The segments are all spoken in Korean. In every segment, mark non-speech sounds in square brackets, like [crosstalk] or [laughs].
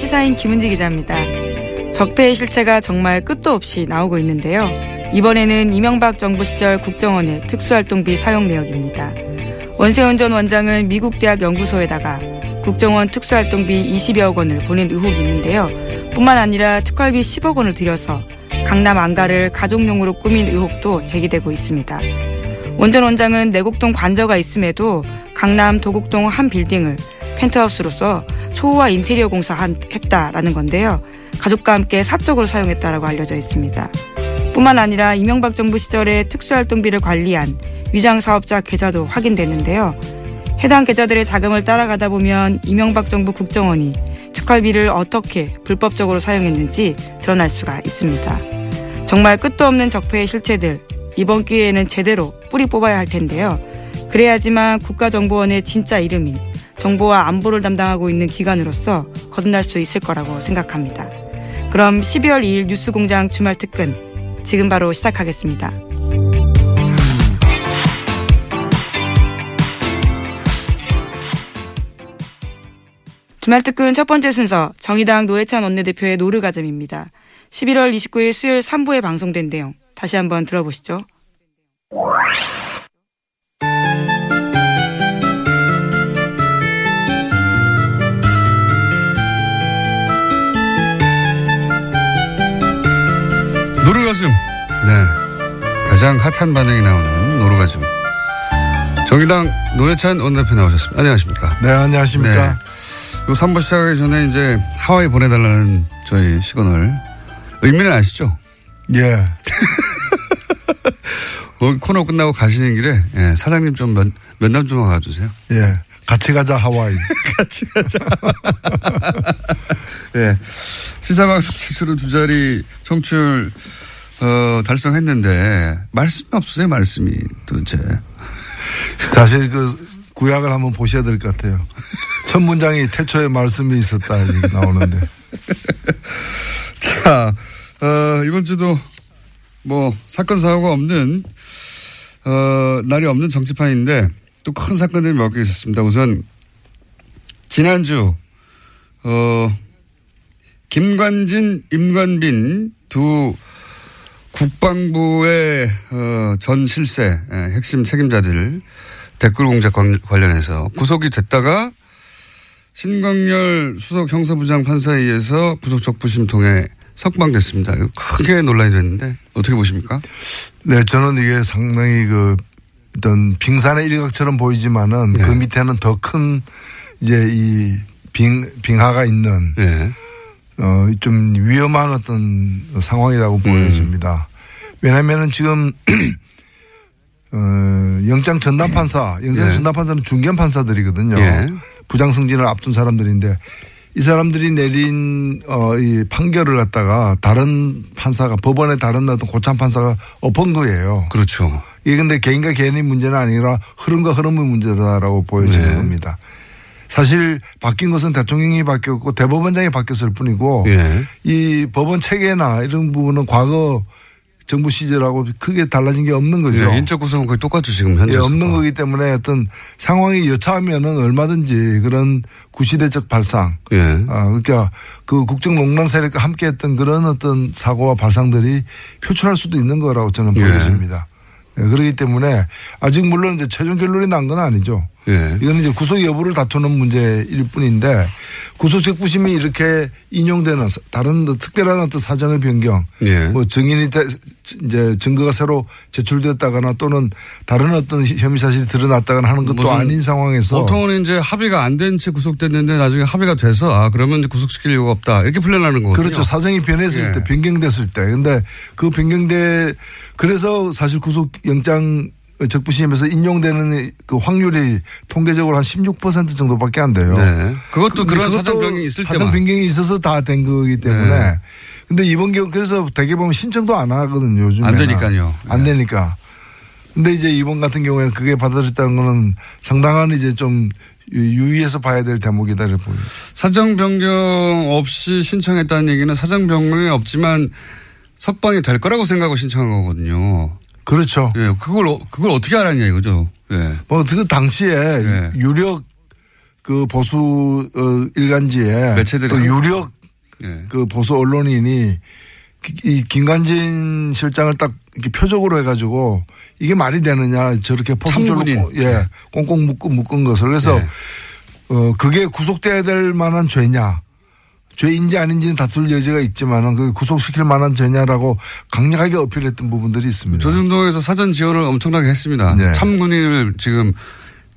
시사인 김은지 기자입니다. 적폐의 실체가 정말 끝도 없이 나오고 있는데요. 이번에는 이명박 정부 시절 국정원의 특수활동비 사용 내역입니다. 원세훈 전 원장은 미국 대학 연구소에다가 국정원 특수활동비 20여억 원을 보낸 의혹이 있는데요. 뿐만 아니라 특활비 10억 원을 들여서 강남 안가를 가족용으로 꾸민 의혹도 제기되고 있습니다. 원전 원장은 내곡동 관저가 있음에도 강남 도곡동 한 빌딩을 펜트하우스로서 초호화 인테리어 공사했다라는 건데요. 가족과 함께 사적으로 사용했다라고 알려져 있습니다. 뿐만 아니라 이명박 정부 시절에 특수활동비를 관리한 위장 사업자 계좌도 확인됐는데요. 해당 계좌들의 자금을 따라가다 보면 이명박 정부 국정원이 특활비를 어떻게 불법적으로 사용했는지 드러날 수가 있습니다. 정말 끝도 없는 적폐의 실체들 이번 기회에는 제대로 뿌리 뽑아야 할 텐데요. 그래야지만 국가정보원의 진짜 이름인 정보와 안보를 담당하고 있는 기관으로서 거듭날 수 있을 거라고 생각합니다. 그럼 12월 2일 뉴스공장 주말 특근 지금 바로 시작하겠습니다. 주말 특근 첫 번째 순서 정의당 노회찬 원내대표의 노르가즘입니다. 11월 29일 수요일 3부에 방송된 내용 다시 한번 들어보시죠. 노르가즘. 네. 가장 핫한 반응이 나오는 노르가즘. 정의당 노회찬 원내대표 나오셨습니다. 안녕하십니까. 네, 안녕하십니까. 요 3부 시작하기 전에 이제 하와이 보내달라는 저희 시그널. 의미는 아시죠? 예. [laughs] 코너 끝나고 가시는 길에 예, 사장님 좀 면, 면담 좀 가주세요. 예. 같이 가자, 하와이. [laughs] 같이 가자. [laughs] 예. 시사방송 지수로 두 자리 청취율, 어, 달성했는데, 말씀이 없으세요, 말씀이 도대체. 사실 그 구약을 한번 보셔야 될 것 같아요. 첫 문장이 태초에 말씀이 있었다, 나오는데. [laughs] 자, 어, 이번 주도 뭐, 사건, 사고가 없는, 어, 날이 없는 정치판인데, 또 큰 사건들이 몇 개 있었습니다. 우선, 지난주, 어, 김관진, 임관빈 두 국방부의 어, 전 실세 예, 핵심 책임자들 댓글 공작 관- 관련해서 구속이 됐다가 신광열 수석 형사부장 판사에 의해서 구속적 부심 통해 석방됐습니다. 크게 논란이 됐는데 어떻게 보십니까? 네, 저는 이게 상당히 그 어떤 빙산의 일각처럼 보이지만은 네. 그 밑에는 더 큰 이제 이 빙, 빙하가 있는 예. 어, 좀 위험한 어떤 상황이라고 음. 보여집니다. 왜냐면은 지금, [clears throat] 어, 영장 전담 판사, 영장 예. 전담 판사는 중견 판사들이거든요. 예. 부장 승진을 앞둔 사람들인데 이 사람들이 내린 어, 이 판결을 갖다가 다른 판사가 법원의 다른 어떤 고참 판사가 엎은 거예요. 그렇죠. 이게 근데 개인과 개인의 문제는 아니라 흐름과 흐름의 문제다라고 보여지는 네. 겁니다. 사실 바뀐 것은 대통령이 바뀌었고 대법원장이 바뀌었을 뿐이고 예. 이 법원 체계나 이런 부분은 과거 정부 시절하고 크게 달라진 게 없는 거죠. 예, 인적 구성은 거의 똑같죠 지금 현재. 예, 없는 거기 때문에 어떤 상황이 여차하면은 얼마든지 그런 구시대적 발상. 예. 아, 그러니까 그 국정 농단 세력과 함께 했던 그런 어떤 사고와 발상들이 표출할 수도 있는 거라고 저는 예. 보여집니다. 예, 그렇기 때문에 아직 물론 이제 최종 결론이 난 건 아니죠. 예. 이거는 이제 구속 여부를 다투는 문제일 뿐인데 구속적 부심이 이렇게 인용되는 사- 다른 특별한 어떤 사정의 변경, 예. 뭐 증인이 대- 이제 증거가 새로 제출됐다거나 또는 다른 어떤 혐의 사실이 드러났다거나 하는 것도 아닌 상황에서 보통은 이제 합의가 안 된 채 구속됐는데 나중에 합의가 돼서 아 그러면 구속시킬 이유가 없다 이렇게 풀려나는 거거든요. 그렇죠. 사정이 변했을 예. 때, 변경됐을 때. 근데 그 변경돼, 그래서 사실 구속 영장 적부심에서 인용되는 그 확률이 통계적으로 한 16% 정도밖에 안 돼요. 네. 그것도 그런 그것도 사정 변경이 있을 사정 때만. 변경이 있어서 다 된 거기 때문에. 네. 근데 이번 경우 그래서 대개 보면 신청도 안 하거든요. 요즘에 안 되니까요. 안 네. 되니까. 근데 이제 이번 같은 경우에는 그게 받아들였다는 거는 상당한 이제 좀 유의해서 봐야 될 대목이다 이렇게 보여요. 사정 변경 없이 신청했다는 얘기는 사정 변경이 없지만 석방이 될 거라고 생각하고 신청한 거거든요. 그렇죠. 예, 그걸 어- 그걸 어떻게 알았냐 이거죠. 예. 뭐그 당시에 네. 유력 그 보수 어, 일간지에 매체들이 또 유력 예. 그 보수 언론인이 기- 이 김관진 실장을 딱 이렇게 표적으로 해가지고 이게 말이 되느냐 저렇게 참군인. 꽁- 예 꽁꽁 묶은 묶은 것을 그래서 네. 어 그게 구속돼야 될 만한 죄냐 죄인지 아닌지는 다툴 여지가 있지만은 그 구속시킬 만한 죄냐라고 강력하게 어필했던 부분들이 있습니다. 조중동에서 사전 지원을 엄청나게 했습니다. 네. 참군인을 지금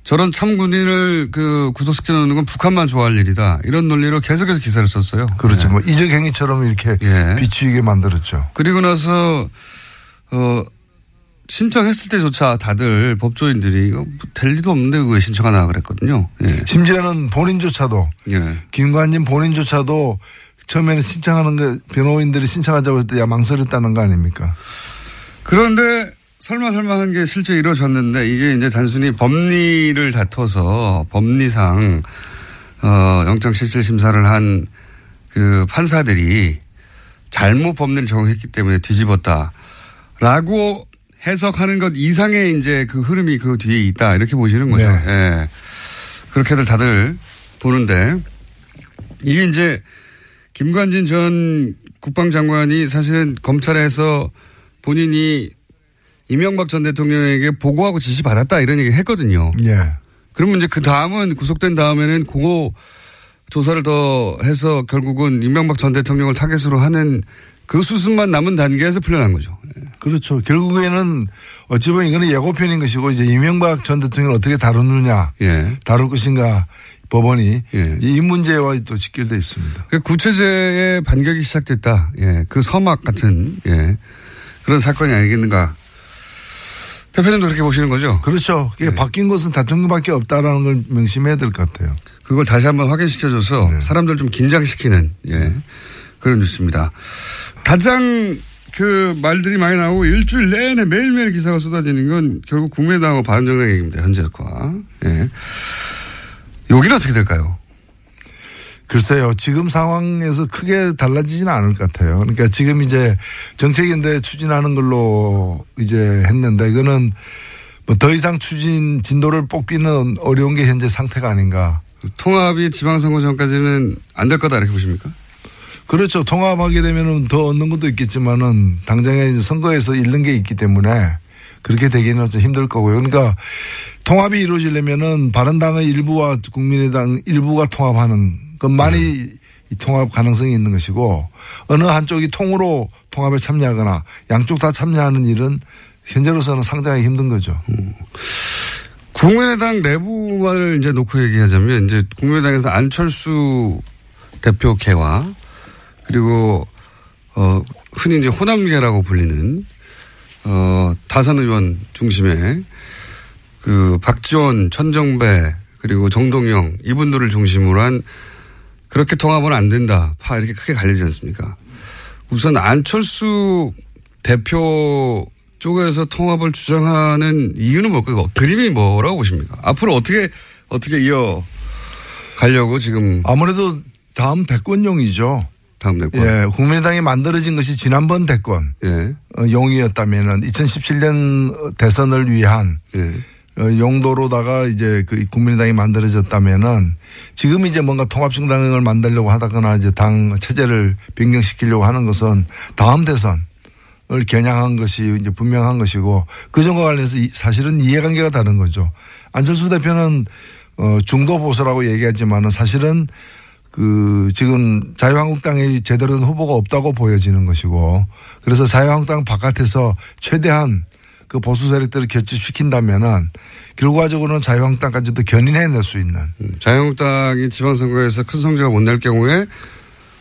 저런 참군인을 그 구속시켜 놓는 건 북한만 좋아할 일이다. 이런 논리로 계속해서 기사를 썼어요. 그렇죠. 네. 뭐 이적 행위처럼 이렇게 예. 비추이게 만들었죠. 그리고 나서 어 신청했을 때조차 다들 법조인들이 이거 뭐될 리도 없는데 왜 신청하나 그랬거든요. 예. 심지어는 본인조차도 예. 김관진 본인조차도 처음에는 신청하는 거 변호인들이 신청하자고 했을 때야 망설였다는 거 아닙니까? 그런데 설마 설마 한 게 실제 이루어졌는데 이게 이제 단순히 법리를 다퉈서 법리상 어 영장실질 심사를 한 그 판사들이 잘못 법리를 적용했기 때문에 뒤집었다라고 해석하는 것 이상의 이제 그 흐름이 그 뒤에 있다 이렇게 보시는 거죠. 네. 예. 그렇게들 다들 보는데 이게 이제 김관진 전 국방장관이 사실은 검찰에서 본인이 이명박 전 대통령에게 보고하고 지시 받았다 이런 얘기 했거든요. 예. 그러면 이제 그 다음은 구속된 다음에는 그거 조사를 더 해서 결국은 이명박 전 대통령을 타겟으로 하는 그 수순만 남은 단계에서 풀려난 거죠. 그렇죠. 결국에는 어찌 보면 이거는 예고편인 것이고 이제 이명박 전 대통령을 어떻게 다루느냐, 예. 다룰 것인가 법원이 예. 이 문제와 또 직결돼 있습니다. 그 구체제의 반격이 시작됐다. 예. 그 서막 같은, 예. 그런 사건이 아니겠는가. 대표님도 그렇게 보시는 거죠? 그렇죠. 네. 바뀐 것은 대통령밖에 없다라는 걸 명심해야 될 것 같아요. 그걸 다시 한번 확인시켜줘서 네. 사람들 좀 긴장시키는 예 그런 뉴스입니다. 가장 그 말들이 많이 나오고 일주일 내내 매일매일 기사가 쏟아지는 건 결국 국민의당하고 바른정당 얘기입니다. 현재과 예 여기는 어떻게 될까요? 글쎄요. 지금 상황에서 크게 달라지지는 않을 것 같아요. 그러니까 지금 이제 정책인데 추진하는 걸로 이제 했는데 이거는 뭐 더 이상 추진 진도를 뽑기는 어려운 게 현재 상태가 아닌가. 통합이 지방선거 전까지는 안 될 거다 이렇게 보십니까? 그렇죠. 통합하게 되면은 더 얻는 것도 있겠지만은 당장에 선거에서 잃는 게 있기 때문에 그렇게 되기는 좀 힘들 거고요. 그러니까 통합이 이루어지려면은 바른당의 일부와 국민의당 일부가 통합하는 것만이 이 통합 가능성이 있는 것이고 어느 한쪽이 통으로 통합에 참여하거나 양쪽 다 참여하는 일은 현재로서는 상당히 힘든 거죠. 국민의당 내부를 이제 놓고 얘기하자면 이제 국민의당에서 안철수 대표계와 그리고 어 흔히 이제 호남계라고 불리는 어 다선 의원 중심의 그 박지원, 천정배 그리고 정동영 이분들을 중심으로 한 그렇게 통합은 안 된다. 파 이렇게 크게 갈리지 않습니까? 우선 안철수 대표 쪽에서 통합을 주장하는 이유는 뭘까요? 그림이 뭐라고 보십니까? 앞으로 어떻게 어떻게 이어 가려고 지금 아무래도 다음 대권용이죠. 다음 대권. 예, 국민의당이 만들어진 것이 지난번 대권 예. 어, 용이었다면은 2017년 대선을 위한 예. 어, 용도로다가 이제 그 국민의당이 만들어졌다면은 지금 이제 뭔가 통합정당을 만들려고 하다거나 이제 당 체제를 변경시키려고 하는 것은 다음 대선 을 겨냥한 것이 이제 분명한 것이고 그전과 관련해서 이- 사실은 이해관계가 다른 거죠. 안철수 대표는 어, 중도 보수라고 얘기하지만은 사실은 그 지금 자유한국당에 제대로 된 후보가 없다고 보여지는 것이고 그래서 자유한국당 바깥에서 최대한 그 보수 세력들을 결집시킨다면은 결과적으로는 자유한국당까지도 견인해낼 수 있는. 자유한국당이 지방선거에서 큰 성적을 못 낼 경우에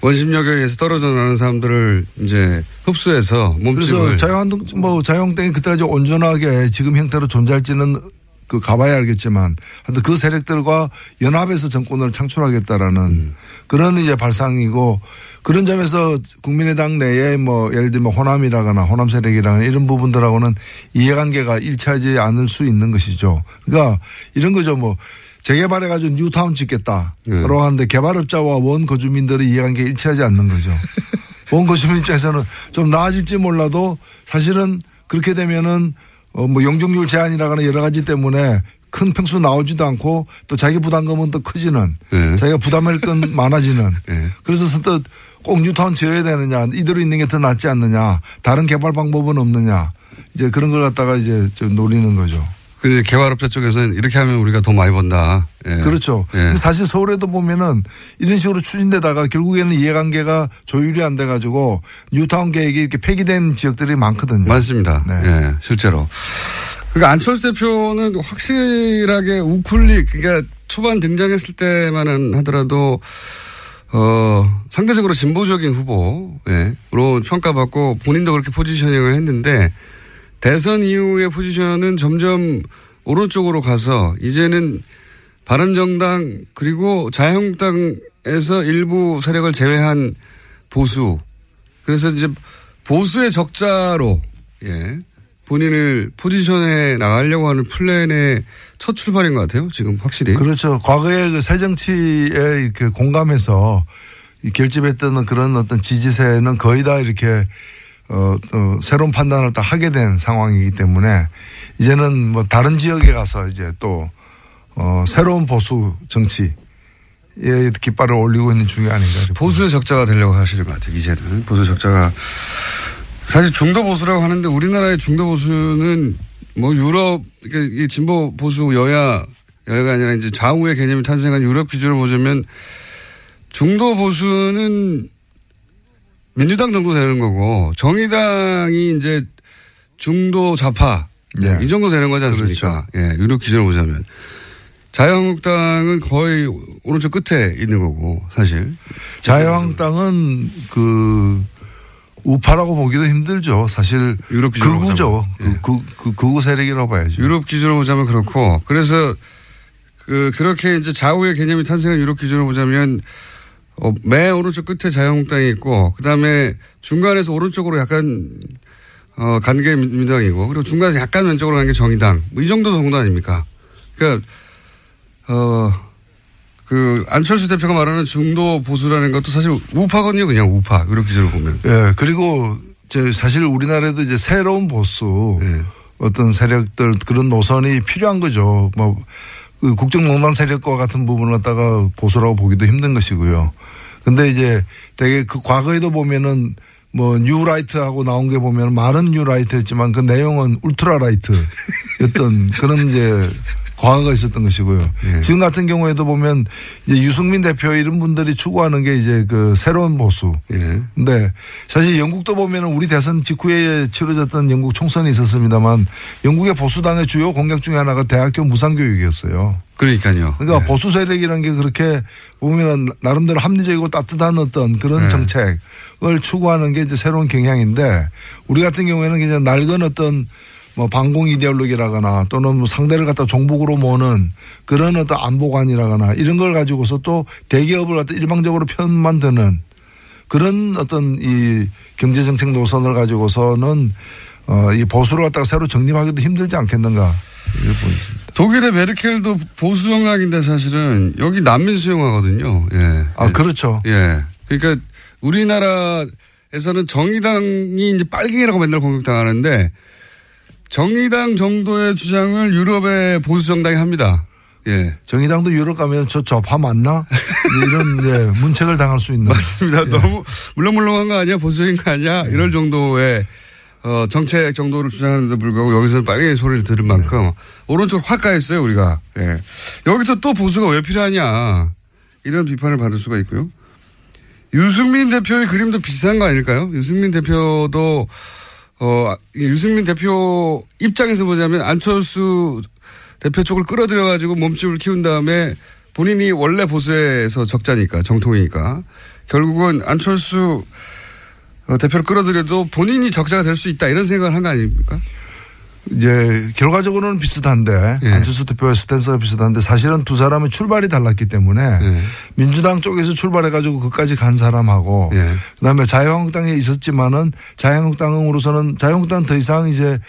원심력에 의해서 떨어져 나는 사람들을 이제 흡수해서 그래서 몸집을 자유한동 뭐 자유한국당이 그때까지 온전하게 지금 형태로 존재할지는 그 가봐야 알겠지만 하여튼 그 세력들과 연합해서 정권을 창출하겠다라는 음. 그런 이제 발상이고 그런 점에서 국민의당 내에 뭐 예를 들면 호남이라거나 호남 세력이라거나 이런 부분들하고는 이해관계가 일치하지 않을 수 있는 것이죠. 그러니까 이런 거죠 뭐 재개발해가지고 뉴타운 짓겠다. 네. 라고 하는데 개발업자와 원 거주민들의 이해관계가 일치하지 않는 거죠. [laughs] 원 거주민 입장에서는 좀 나아질지 몰라도 사실은 그렇게 되면은 어 뭐 용적률 제한이라거나 여러 가지 때문에 큰 평수 나오지도 않고 또 자기 부담금은 더 커지는 네. 자기가 부담할 건 [laughs] 많아지는 네. 그래서 선뜻 꼭 뉴타운 지어야 되느냐 이대로 있는 게 더 낫지 않느냐 다른 개발 방법은 없느냐 이제 그런 걸 갖다가 이제 좀 노리는 거죠. 그 이제 개발업자 쪽에서는 이렇게 하면 우리가 더 많이 번다. 예. 그렇죠. 예. 사실 서울에도 보면은 이런 식으로 추진되다가 결국에는 이해관계가 조율이 안 돼가지고 뉴타운 계획이 이렇게 폐기된 지역들이 많거든요. 많습니다. 네. 예, 실제로. 그러니까 안철수 대표는 확실하게 우쿨릭, 그러니까 초반 등장했을 때만은 하더라도 어, 상대적으로 진보적인 후보, 예, 로 평가받고 본인도 그렇게 포지셔닝을 했는데 대선 이후의 포지션은 점점 오른쪽으로 가서 이제는 바른정당 그리고 자유한국당에서 일부 세력을 제외한 보수 그래서 이제 보수의 적자로 예 본인을 포지션에 나가려고 하는 플랜의 첫 출발인 것 같아요. 지금 확실히. 그렇죠. 과거에 그 새정치에 이렇게 공감해서 이 결집했던 그런 어떤 지지세는 거의 다 이렇게 어, 또 새로운 판단을 다 하게 된 상황이기 때문에 이제는 뭐 다른 지역에 가서 이제 또 어, 새로운 보수 정치에 깃발을 올리고 있는 중이 아닌가. 보수의 적자가 되려고 하시는 것 같아요. 이제는 보수 적자가 사실 중도 보수라고 하는데 우리나라의 중도 보수는 뭐 유럽 이게 진보 보수 여야 여야가 아니라 이제 좌우의 개념이 탄생한 유럽 기준으로 보자면 중도 보수는 민주당 정도 되는 거고 정의당이 이제 중도 좌파 네. 이 정도 되는 거지 않습니까? 예, 유럽 기준으로 보자면 자유한국당은 거의 오른쪽 끝에 있는 거고 사실 자유한국당은 그 우파라고 보기도 힘들죠. 사실 유럽 기준으로 극우죠. 보자면. 예. 그, 그, 그 극우 세력이라고 봐야죠. 유럽 기준으로 보자면 그렇고 그래서 그 그렇게 이제 좌우의 개념이 탄생한 유럽 기준으로 보자면 어, 맨 오른쪽 끝에 자유한국당이 있고 그다음에 중간에서 오른쪽으로 약간 어, 간게 민주당이고 그리고 중간에서 약간 왼쪽으로 간 게 정의당 뭐 이 정도 정도 아닙니까? 그러니까 어. 그 안철수 대표가 말하는 중도 보수라는 것도 사실 우파거든요, 그냥 우파 유럽 기준으로 보면. 예, 그리고 제 사실 우리나라에도 이제 새로운 보수 예. 어떤 세력들 그런 노선이 필요한 거죠. 뭐, 그 국정농단 세력과 같은 부분을 갖다가 보수라고 보기도 힘든 것이고요. 근데 이제 되게 그 과거에도 보면은 뭐 뉴라이트하고 나온 게 보면 말은 뉴라이트였지만 그 내용은 울트라라이트였던 그런 이제 과거가 있었던 것이고요. 예. 지금 같은 경우에도 보면 이제 유승민 대표 이런 분들이 추구하는 게 이제 그 새로운 보수. 예. 근데 사실 영국도 보면은 우리 대선 직후에 치러졌던 영국 총선이 있었습니다만 영국의 보수당의 주요 공약 중에 하나가 대학교 무상교육이었어요. 그러니까요. 그러니까 예. 보수 세력이라는 게 그렇게 보면은 나름대로 합리적이고 따뜻한 어떤 그런 네. 정책을 추구하는 게 이제 새로운 경향인데 우리 같은 경우에는 그냥 낡은 어떤 뭐 반공 이데올로기라거나 또는 뭐 상대를 갖다 종북으로 모는 그런 어떤 안보관이라거나 이런 걸 가지고서 또 대기업을 갖다 일방적으로 편만 드는 그런 어떤 이 경제정책 노선을 가지고서는 어, 이 보수를 갖다가 새로 정립하기도 힘들지 않겠는가. 독일의 메르켈도 보수 정당인데 사실은 여기 난민 수용하거든요. 예. 아, 그렇죠. 예. 그러니까 우리나라에서는 정의당이 이제 빨갱이라고 맨날 공격당하는데 정의당 정도의 주장을 유럽의 보수 정당이 합니다. 예. 정의당도 유럽 가면 저 좌파 맞나? 이런 예, 문책을 당할 수 있는. 맞습니다. 너무 물렁물렁한 거 아니야? 보수적인 거 아니야? 이럴 정도의 어, 정책 정도를 주장하는데 불구하고 여기서는 빨갱이 소리를 들은 만큼 오른쪽 확 가했어요, 우리가. 예. 여기서 또 보수가 왜 필요하냐. 이런 비판을 받을 수가 있고요. 유승민 대표의 그림도 비슷한 거 아닐까요? 유승민 대표도 어, 유승민 대표 입장에서 보자면 안철수 대표 쪽을 끌어들여가지고 몸집을 키운 다음에 본인이 원래 보수에서 적자니까, 정통이니까. 결국은 안철수 어, 대표를 끌어들여도 본인이 적자가 될 수 있다 이런 생각을 한 거 아닙니까? 이제 결과적으로는 비슷한데 예. 안철수 대표의 스탠스가 비슷한데 사실은 두 사람의 출발이 달랐기 때문에 예. 민주당 쪽에서 출발해가지고 그까지 간 사람하고 예. 그다음에 자유한국당에 있었지만은 자유한국당으로서는 자유한국당 더 이상 이제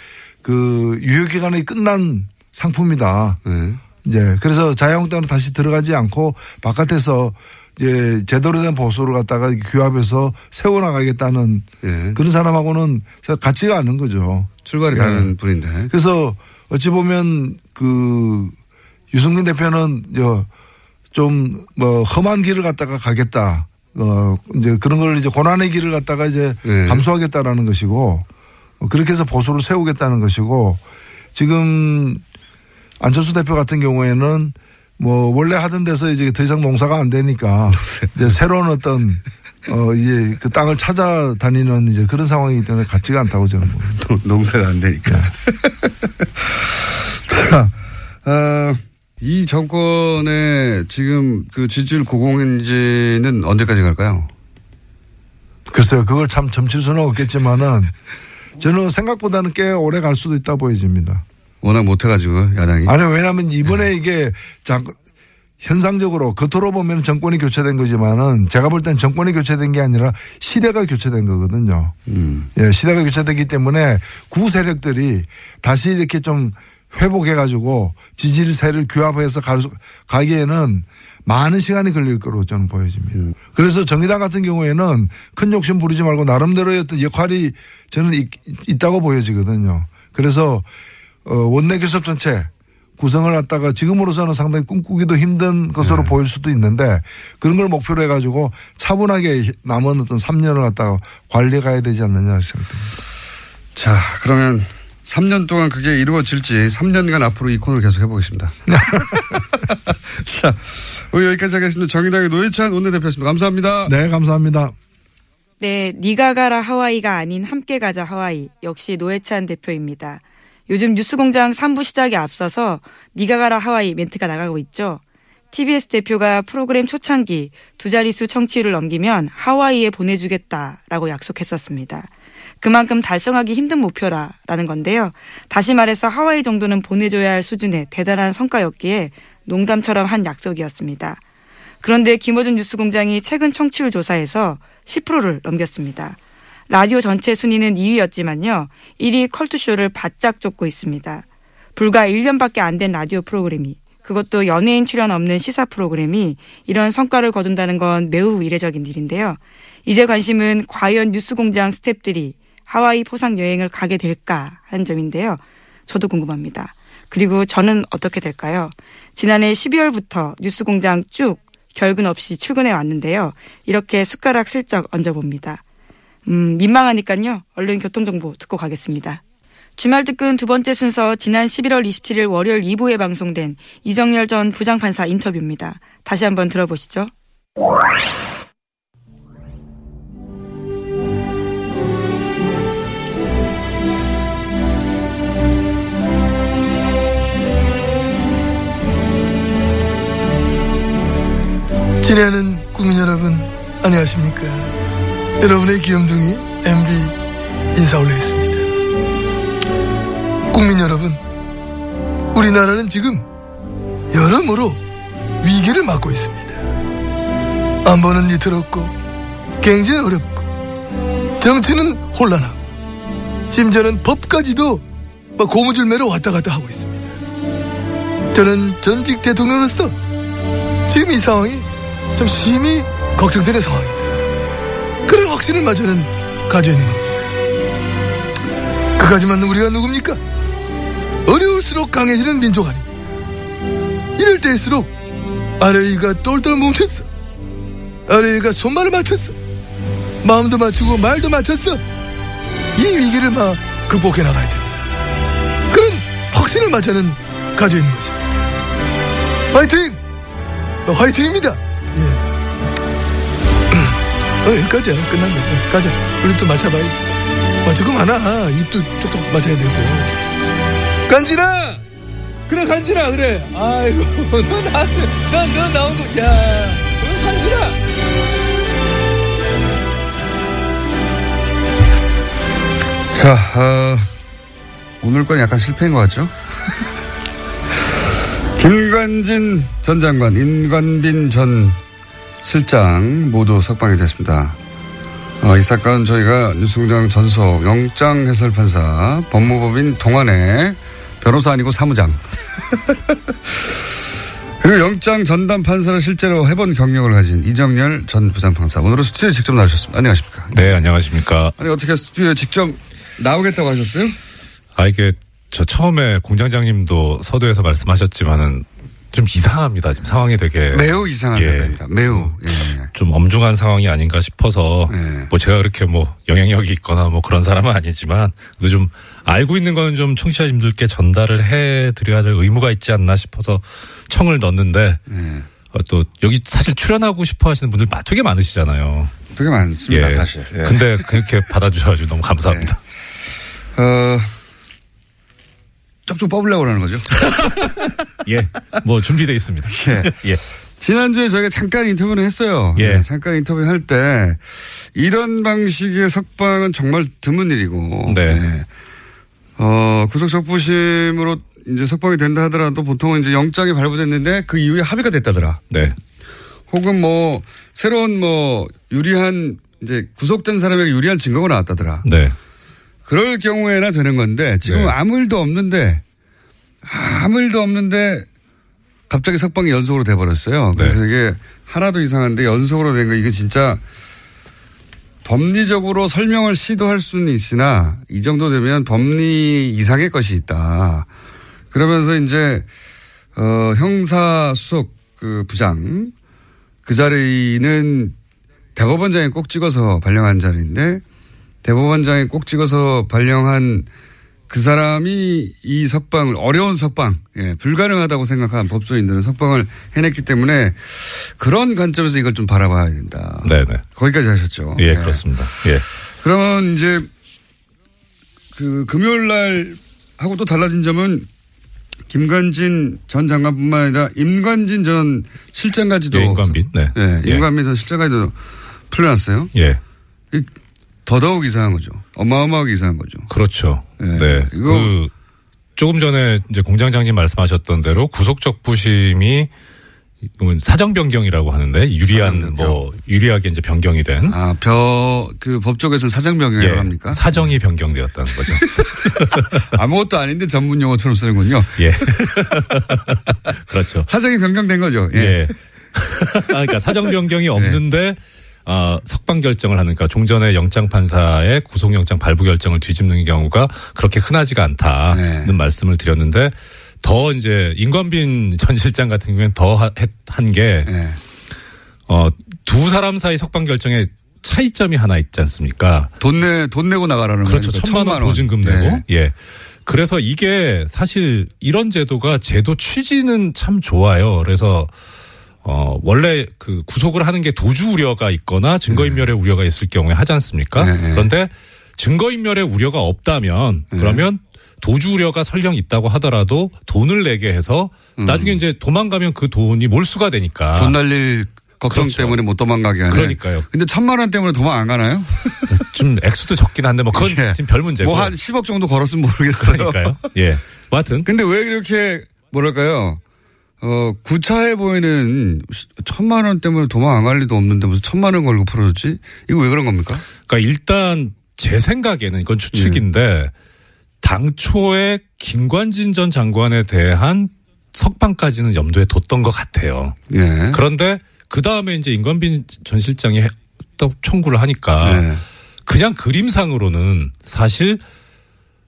그 유효 기간이 끝난 상품이다. 네. 이제 그래서 자유한국당으로 다시 들어가지 않고 바깥에서 이제 제대로 된 보수를 갖다가 규합해서 세워나가겠다는 예. 그런 사람하고는 같지가 않은 거죠. 출발이 예. 다른 분인데. 그래서 어찌 보면 그 유승민 대표는 좀뭐 험한 길을 갖다가 가겠다. 어 이제 그런 걸 이제 고난의 길을 갖다가 이제 네. 감수하겠다라는 것이고 어, 그렇게 해서 보수를 세우겠다는 것이고 지금 안철수 대표 같은 경우에는 뭐 원래 하던 데서 이제 더 이상 농사가 안 되니까 [laughs] 이제 새로운 어떤 어 이제 그 땅을 찾아다니는 이제 그런 상황이기 때문에 같지가 않다고 저는 봅니다. [laughs] 농- 농사가 안 되니까. [laughs] 자, 어, 이 정권의 지금 그 지지율 고공인지는 언제까지 갈까요? 글쎄요, 그걸 참 점칠 수는 없겠지만은 저는 생각보다는 꽤 오래 갈 수도 있다 보여집니다. 워낙 못해가지고 야당이. 아니, 왜냐하면 이번에 이게 장, 현상적으로 겉으로 보면 정권이 교체된 거지만은 제가 볼 땐 정권이 교체된 게 아니라 시대가 교체된 거거든요. 음. 예, 시대가 교체되기 때문에 구 세력들이 다시 이렇게 좀 회복해가지고 지지세를 규합해서 갈 수, 가기에는 많은 시간이 걸릴 거로 저는 보여집니다. 그래서 정의당 같은 경우에는 큰 욕심 부리지 말고 나름대로의 어떤 역할이 저는 있, 있다고 보여지거든요. 그래서 어, 원내 교섭 전체 구성을 갖다가 지금으로서는 상당히 꿈꾸기도 힘든 것으로 보일 수도 있는데 그런 걸 목표로 해가지고 차분하게 남은 어떤 3년을 갖다가 관리해 가야 되지 않느냐 생각됩니다. 자, 그러면 3년 동안 그게 이루어질지 3년간 앞으로 이 코너를 계속 해보겠습니다. [laughs] 자, 오늘 여기까지 하겠습니다. 정의당의 노회찬 원내대표였습니다. 감사합니다. 네, 감사합니다. 네, 니가 가라 하와이가 아닌 함께 가자 하와이. 역시 노회찬 대표입니다. 요즘 뉴스공장 3부 시작에 앞서서 니가 가라 하와이 멘트가 나가고 있죠. TBS 대표가 프로그램 초창기 두 자릿수 청취율을 넘기면 하와이에 보내주겠다라고 약속했었습니다. 그만큼 달성하기 힘든 목표라라는 건데요. 다시 말해서 하와이 정도는 보내줘야 할 수준의 대단한 성과였기에 농담처럼 한 약속이었습니다. 그런데 김어준 뉴스공장이 최근 청취율 조사에서 10%를 넘겼습니다. 라디오 전체 순위는 2위였지만요. 1위 컬투쇼를 바짝 쫓고 있습니다. 불과 1년밖에 안 된 라디오 프로그램이 그것도 연예인 출연 없는 시사 프로그램이 이런 성과를 거둔다는 건 매우 이례적인 일인데요. 이제 관심은 과연 뉴스공장 스탭들이 하와이 포상 여행을 가게 될까 하는 점인데요. 저도 궁금합니다. 그리고 저는 어떻게 될까요? 지난해 12월부터 뉴스공장 쭉 결근 없이 출근해 왔는데요. 이렇게 숟가락 슬쩍 얹어봅니다. 음, 민망하니까요. 얼른 교통정보 듣고 가겠습니다. 주말 특근 두 번째 순서 지난 11월 27일 월요일 2부에 방송된 이정열 전 부장판사 인터뷰입니다. 다시 한번 들어보시죠. 지내는 국민 여러분 안녕하십니까 여러분의 귀염둥이 MB 인사 올리겠습니다. 국민 여러분 우리나라는 지금 여러모로 위기를 맞고 있습니다. 안보는 위태롭고 경제는 어렵고 정치는 혼란하고 심지어는 법까지도 막 고무줄매로 왔다 갔다 하고 있습니다. 저는 전직 대통령으로서 지금 이 상황이 참 심히 걱정되는. 그런 확신을 마저는 가지고 있는 겁니다. 그까지만 우리가 누굽니까? 어려울수록 강해지는 민족 아닙니까? 이럴 때일수록 아래위가 똘똘 뭉쳤어. 아래위가 손발을 맞췄어. 마음도 맞추고 말도 맞췄어. 이 위기를 막 극복해 나가야 됩니다. 그런 확신을 마저는 가지고 있는 것입니다. 화이팅! 어, 화이팅입니다. 어, 예, 여기까지야. 끝난 거야. 예, 가자. 우리 또 맞춰봐야지. 맞추고 아, 많아. 아, 입도 쪽쪽 맞아야 되고. 간지나! 그래, 간지나, 그래. 아이고, [laughs] 너 나한테, 너 나온 거, 야. 너 간지나! 자, 어, 오늘 건 약간 실패인 것 같죠? [laughs] 김관진 전 장관, 임관빈 전 실장 모두 석방이 됐습니다. 어, 이 사건 저희가 뉴스공장 전속 영장 해설 판사 법무법인 동안의 변호사 아니고 사무장 [laughs] 그리고 영장 전담 판사를 실제로 해본 경력을 가진 이정열 전 부장판사 오늘은 스튜디오에 직접 나오셨습니다. 안녕하십니까? 네, 안녕하십니까. 아니 어떻게 스튜디오에 직접 나오겠다고 하셨어요? 아, 이게 저 처음에 공장장님도 서두에서 말씀하셨지만은 좀 이상합니다. 지금 상황이 되게 매우 이상한 예. 사람입니다. 매우 예. 좀 엄중한 상황이 아닌가 싶어서 네. 뭐 제가 그렇게 뭐 영향력이 있거나 뭐 그런 사람은 아니지만 그래도 좀 알고 있는 거는 좀 청취자님들께 전달을 해 드려야 될 의무가 있지 않나 싶어서 청을 넣었는데 예. 어, 또 여기 사실 출연하고 싶어 하시는 분들 마- 되게 많으시잖아요. 되게 많습니다 사실. 예. 근데 그렇게 받아주셔가지고 너무 감사합니다. 어, 쪽쪽 뽑으려고 그러는 거죠. [laughs] 예. 뭐 준비돼 있습니다. 예. [laughs] 예. 지난주에 저희가 잠깐 인터뷰를 했어요. 예. 네, 잠깐 인터뷰 할 때 이런 방식의 석방은 정말 드문 일이고. 네. 어, 구속적부심으로 이제 석방이 된다 하더라도 보통은 이제 영장이 발부됐는데 그 이후에 합의가 됐다더라. 네. 혹은 뭐 새로운 뭐 유리한 이제 구속된 사람에게 유리한 증거가 나왔다더라. 네. 그럴 경우에나 되는 건데 지금 네. 아무 일도 없는데 아무 일도 없는데 갑자기 석방이 연속으로 돼버렸어요. 그래서 네. 이게 하나도 이상한데 연속으로 된 거 이게 진짜 법리적으로 설명을 시도할 수는 있으나 이 정도 되면 법리 이상의 것이 있다. 그러면서 이제 어 형사 수석 그 부장 그 자리는 대법원장이 꼭 찍어서 발령한 자리인데 대법원장이 꼭 찍어서 발령한 그 사람이 이 석방을 어려운 석방, 예, 불가능하다고 생각한 법조인들은 석방을 해냈기 때문에 그런 관점에서 이걸 좀 바라봐야 된다. 네, 네. 거기까지 하셨죠. 예, 그렇습니다. 예. 그러면 이제 그 금요일 날 하고 또 달라진 점은 김관진 전 장관뿐만 아니라 임관진 전 실장까지도 예, 임관빈. 네. 예, 예. 임관빈 전 실장까지도 풀려났어요. 예. 이 더더욱 이상한 거죠. 어마어마하게 이상한 거죠. 그렇죠. 예. 네. 이거- 그 조금 전에 이제 공장장님 말씀하셨던 대로 구속적 부심이 사정 변경이라고 하는데 유리한 사정 변경. 뭐 유리하게 이제 변경이 된 아, 벼, 그 법조계에서는 사장병이라고 예, 합니까? 사정이 변경되었다는 거죠. [laughs] 아무것도 아닌데 전문 용어처럼 쓰는군요. 예. [laughs] 그렇죠. 사정이 변경된 거죠. 예. 예. [laughs] 아, 그러니까 사정 변경이 없는데 아, 석방 결정을 하니까 종전의 영장 판사의 구속영장 발부 결정을 뒤집는 경우가 그렇게 흔하지가 않다는 네. 말씀을 드렸는데 더 이제 임관빈 [laughs] 전 실장 같은 경우에는 더 한게 예. 어, 두 사람 사이 석방 결정에 차이점이 하나 있지 않습니까? 돈 내, 돈 내고 나가라는 그렇죠. 거니까 천만 원 보증금 예. 내고. 예. 그래서 이게 사실 이런 제도가 제도 취지는 참 좋아요. 그래서 어 원래 그 구속을 하는 게 도주 우려가 있거나 증거인멸의 우려가 있을 경우에 하지 않습니까? 네, 네. 그런데 증거인멸의 우려가 없다면 네. 그러면 도주 우려가 설령 있다고 하더라도 돈을 내게 해서 나중에 이제 도망가면 그 돈이 몰수가 되니까 음. 돈 날릴 걱정 그렇죠. 때문에 못 도망가게 하네. 그러니까요. 근데 천만 원 때문에 도망 안 가나요? [laughs] 좀 액수도 적긴 한데 뭐 그건 예. 지금 별 문제고. 뭐 한 10억 정도 걸었으면 모르겠어요. 그러니까요. 예. 뭐 하여튼 근데 왜 이렇게 뭐랄까요? 어, 구차해 보이는 천만 원 때문에 도망 안 갈 리도 없는데 무슨 천만 원 걸고 풀어줬지? 이거 왜 그런 겁니까? 그러니까 일단 제 생각에는 이건 추측인데 당초에 김관진 전 장관에 대한 석방까지는 염두에 뒀던 것 같아요. 예. 그런데 그 다음에 이제 임관빈 전 실장이 해- 또 청구를 하니까 예. 그냥 그림상으로는 사실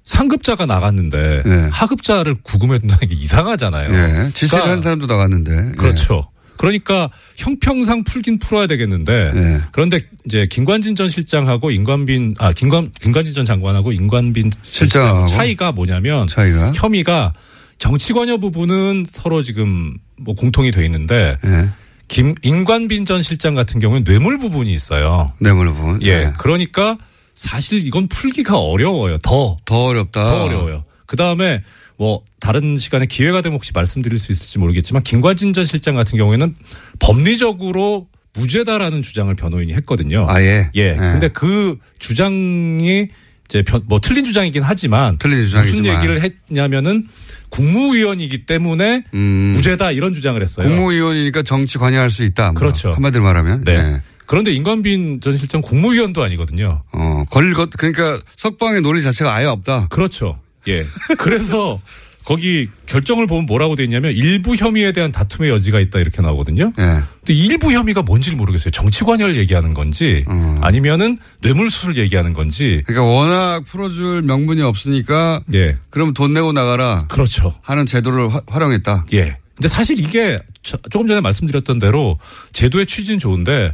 상급자가 나갔는데 네. 하급자를 구금해 둔다는 게 이상하잖아요. 예. 지시를 그러니까 한 사람도 나갔는데. 예. 그렇죠. 그러니까 형평상 풀긴 풀어야 되겠는데 예. 그런데 이제 김관진 전 실장하고 임관빈 아 김관 김관진 전 장관하고 임관빈? 실장 차이가 뭐냐면 차이가. 혐의가 정치 관여 부분은 서로 지금 뭐 공통이 돼 있는데 예. 김 임관빈 전 실장 같은 경우는 뇌물 부분이 있어요. 뇌물 부분. 예. 예. 그러니까 사실 이건 풀기가 어려워요. 더 더 어렵다. 더 어려워요. 그 다음에 뭐 다른 시간에 기회가 되면 혹시 말씀드릴 수 있을지 모르겠지만 김관진 전 실장 같은 경우에는 법리적으로 무죄다라는 주장을 변호인이 했거든요. 아 예. 예. 근데 그 주장이 이제 변- 뭐 틀린 주장이긴 하지만 틀린 무슨 주장이지만. 얘기를 했냐면은 국무위원이기 때문에 음. 무죄다 이런 주장을 했어요. 국무위원이니까 정치 관여할 수 있다. 뭐 그렇죠. 한마디로 말하면. 네. 네. 그런데 임관빈 전 실장 국무위원도 아니거든요. 어, 걸것, 그러니까 석방의 논리 자체가 아예 없다. 그렇죠. 예. 그래서 [laughs] 거기 결정을 보면 뭐라고 돼 있냐면 일부 혐의에 대한 다툼의 여지가 있다 이렇게 나오거든요. 예. 근데 일부 혐의가 뭔지를 모르겠어요. 정치 관여를 얘기하는 건지 음. 아니면은 뇌물수수를 얘기하는 건지. 그러니까 워낙 풀어줄 명분이 없으니까 예. 그럼 돈 내고 나가라 그렇죠. 하는 제도를 화- 활용했다. 예. 근데 사실 이게 저- 조금 전에 말씀드렸던 대로 제도의 취지는 좋은데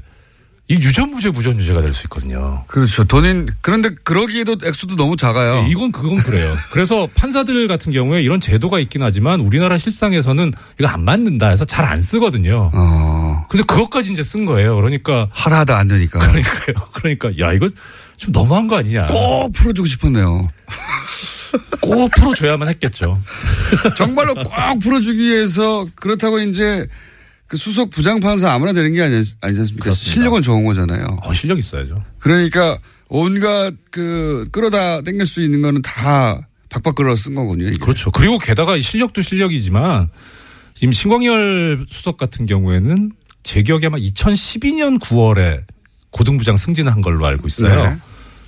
이 유전무죄 무전유죄가 될 수 있거든요. 그렇죠. 돈인, 그런데 그러기에도 액수도 너무 작아요. 예, 이건 그건 그래요. 그래서 판사들 같은 경우에 이런 제도가 있긴 하지만 우리나라 실상에서는 이거 안 맞는다 해서 잘 안 쓰거든요. 어, 근데 그것까지 이제 쓴 거예요. 그러니까 하다 하다 안 되니까. [laughs] 그러니까요. 그러니까 야 이거 좀 너무한 거 아니냐. 꼭 풀어주고 싶었네요. [laughs] 꼭 풀어줘야만 했겠죠. 정말로 꼭 풀어주기 위해서 그렇다고 이제 그 수석 부장판사 아무나 되는 게 아니, 아니지 않습니까? 그렇습니다. 실력은 좋은 거잖아요. 어, 실력 있어야죠. 그러니까 온갖 그 끌어다 땡길 수 있는 거는 다 박박 끌어 쓴 거군요. 이게. 그렇죠. 그리고 게다가 이 실력도 실력이지만 지금 신광열 수석 같은 경우에는 제 기억에 아마 2012년 9월에 고등부장 승진한 걸로 알고 있어요. 네.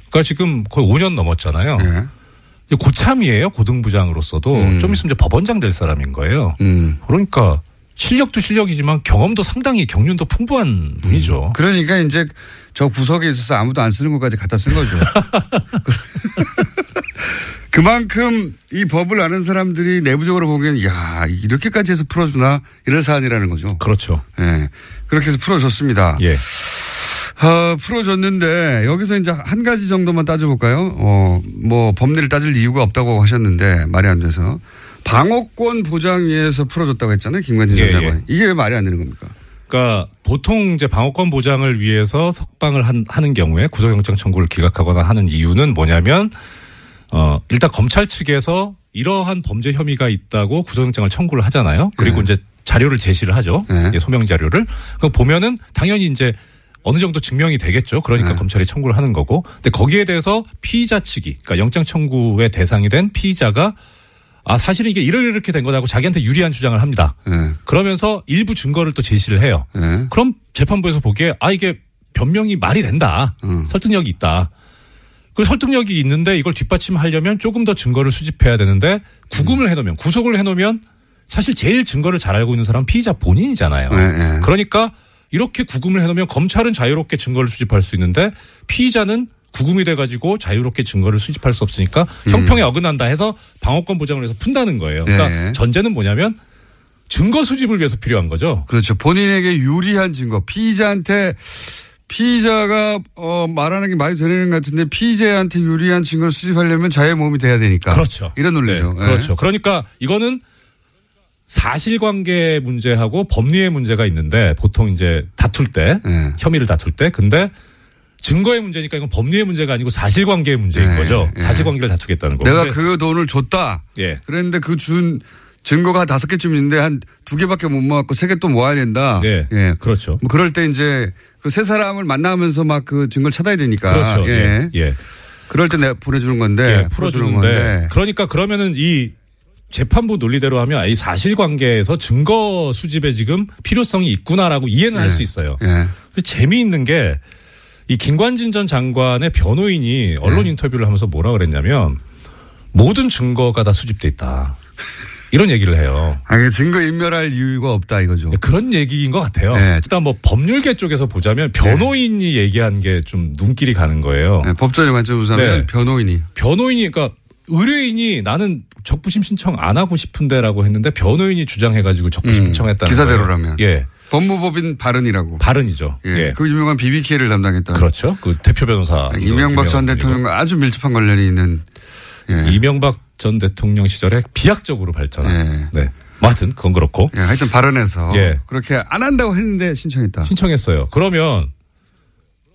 그러니까 지금 거의 5년 넘었잖아요. 예. 고참이에요. 고등부장으로서도 음. 좀 있으면 이제 법원장 될 사람인 거예요. 음. 그러니까 실력도 실력이지만 경험도 상당히 경륜도 풍부한 분이죠. 그러니까 이제 저 구석에 있어서 아무도 안 쓰는 것까지 갖다 쓴 거죠. [laughs] 그만큼 이 법을 아는 사람들이 내부적으로 보기엔 야 이렇게까지 해서 풀어주나 이런 사안이라는 거죠. 그렇죠. 예. 그렇게 해서 풀어줬습니다. 예. 어, 풀어줬는데 여기서 이제 한 가지 정도만 따져볼까요? 어, 뭐 법리를 따질 이유가 없다고 하셨는데 말이 안 돼서 방어권 보장 위해서 풀어줬다고 했잖아요. 김관진 전 예, 장관. 예. 이게 왜 말이 안 되는 겁니까? 그러니까 보통 이제 방어권 보장을 위해서 석방을 한, 하는 경우에 구속영장 청구를 기각하거나 하는 이유는 뭐냐면 어 일단 검찰 측에서 이러한 범죄 혐의가 있다고 구속영장을 청구를 하잖아요. 그리고 네. 이제 자료를 제시를 하죠. 네. 예, 소명 자료를. 그 보면은 당연히 이제 어느 정도 증명이 되겠죠. 그러니까 네. 검찰이 청구를 하는 거고. 근데 거기에 대해서 피의자 측이 그러니까 영장 청구의 대상이 된 피의자가 아 사실은 이게 이렇게 된 거다고 자기한테 유리한 주장을 합니다. 예. 그러면서 일부 증거를 또 제시를 해요. 예. 그럼 재판부에서 보기에 아 이게 변명이 말이 된다. 음. 설득력이 있다. 그 설득력이 있는데 이걸 뒷받침하려면 조금 더 증거를 수집해야 되는데 구금을 해놓으면 구속을 해놓으면 사실 제일 증거를 잘 알고 있는 사람은 피의자 본인이잖아요. 네, 네. 그러니까 이렇게 구금을 해놓으면 검찰은 자유롭게 증거를 수집할 수 있는데 피의자는 구금이 돼가지고 자유롭게 증거를 수집할 수 없으니까 형평에 어긋난다 해서 방어권 보장을 해서 푼다는 거예요. 그러니까 네. 전제는 뭐냐면 증거 수집을 위해서 필요한 거죠. 그렇죠. 본인에게 유리한 증거. 피의자한테 피의자가 어 말하는 게 말이 되는 것 같은데 피의자한테 유리한 증거를 수집하려면 자의 몸이 돼야 되니까. 그렇죠. 이런 논리죠. 네, 예. 그렇죠. 그러니까 이거는 사실관계 문제하고 법리의 문제가 있는데 보통 이제 다툴 때 예. 혐의를 다툴 때 근데 증거의 문제니까 이건 법리의 문제가 아니고 사실관계의 문제인 네, 거죠. 네. 사실관계를 다투겠다는 거. 내가 그 돈을 줬다. 예. 그랬는데 그 준 증거가 한 다섯 개쯤 있는데 한 두 개밖에 못 모았고 세 개 또 모아야 된다. 네. 예. 그렇죠. 뭐 그럴 때 이제 그 세 사람을 만나면서 막 그 증거를 찾아야 되니까. 그렇죠. 예. 예. 예. 그럴 때 내가 보내주는 건데. 예, 풀어주는데 그러니까 그러면은 이 재판부 논리대로 하면 이 사실관계에서 증거 수집에 지금 필요성이 있구나라고 이해는 할 수 있어요. 예. 근데 재미있는 게 이 김관진 전 장관의 변호인이 언론 인터뷰를 하면서 뭐라 그랬냐면 모든 증거가 다 수집돼 있다. 이런 얘기를 해요. 아니, 증거 인멸할 이유가 없다 이거죠. 그런 얘기인 것 같아요. 네. 일단 뭐 법률계 쪽에서 보자면 변호인이 얘기한 게 좀 눈길이 가는 거예요. 네, 법전의 하면 네. 변호인이. 변호인이 그러니까 의뢰인이 나는 적부심 신청 안 하고 싶은데라고 했는데 변호인이 주장해가지고 적부심 음, 신청했다는 기사대로라면. 거예요. 예, 법무법인 발언이라고. 발언이죠. 예. 예, 그 유명한 BBK를 담당했던. 그렇죠. 그 대표 변호사 이명박 전. 대통령과 아주 밀접한 관련이 있는. 예. 이명박 전 대통령 시절에 비약적으로 발전한. 예. 네. 뭐 하여튼 그건 그렇고 예, 하여튼 발언해서 예. 그렇게 안 한다고 했는데 신청했다. 신청했어요. 그러면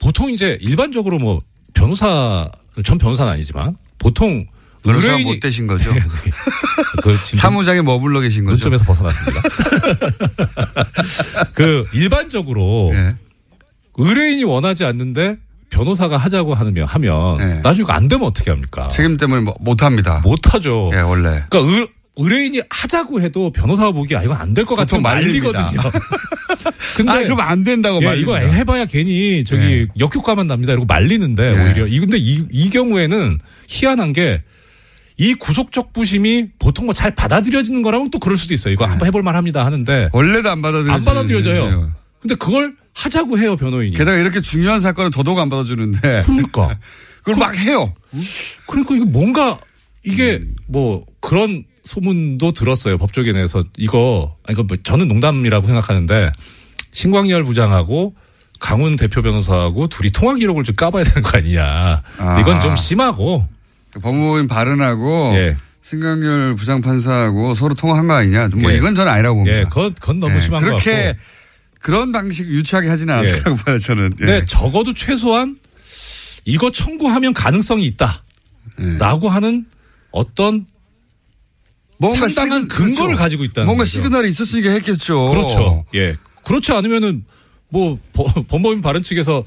보통 이제 일반적으로 뭐 변호사 전 변호사는 아니지만 보통 변호사가 의뢰인이 못 되신 거죠. [laughs] 그 지금 사무장에 머물러 계신 거죠. 논점에서 벗어났습니다. [laughs] 그 일반적으로 예. 의뢰인이 원하지 않는데 변호사가 하자고 하면 하면 네. 나중에 안 되면 어떻게 합니까? 책임 때문에 뭐 못 합니다. 못 하죠. 예, 원래. 그러니까 의, 의뢰인이 하자고 해도 변호사가 보기 아 이거 안 될 것 같으면 말립니다. 말리거든요. [laughs] 근데 아, 그러면 안 된다고 예, 말입니다. 이거 해봐야 괜히 저기 네. 역효과만 납니다. 이러고 말리는데 네. 오히려 이 근데 이, 이 경우에는 희한한 게 이 구속적 부심이 보통 뭐 잘 받아들여지는 거라면 또 그럴 수도 있어요. 이거 한번 해볼 만합니다 하는데 원래도 안 받아들여져요. 안 받아들여져요. 근데 그걸 하자고 해요 변호인이. 게다가 이렇게 중요한 사건은 더더욱 안 받아주는데 그러니까 [laughs] 그걸 막 해요. 그러니까 이거 뭔가 이게 음. 뭐 그런 소문도 들었어요 법조계 내에서 이거 아니 이거 뭐 저는 농담이라고 생각하는데 신광열 부장하고 강훈 대표 변호사하고 둘이 통화 기록을 좀 까봐야 되는 거 아니냐. 아. 이건 좀 심하고. 법무법인 발언하고 예. 신강렬 부장판사하고 서로 통화한 거 아니냐. 뭐 예. 이건 저는 아니라고 봅니다. 예, 그건, 그건 너무 예, 심한 것 그렇게 같고. 그런 방식 유치하게 하지는 않았다고 봐요, 저는. 예. 근데 적어도 최소한 이거 청구하면 가능성이 있다. 예. 라고 하는 어떤 상당한 근거를 가지고 있다는 뭔가 거죠. 시그널이 있었으니까 했겠죠. 그렇죠. 예. 그렇지 않으면은 뭐 법- 법무법인 발언 측에서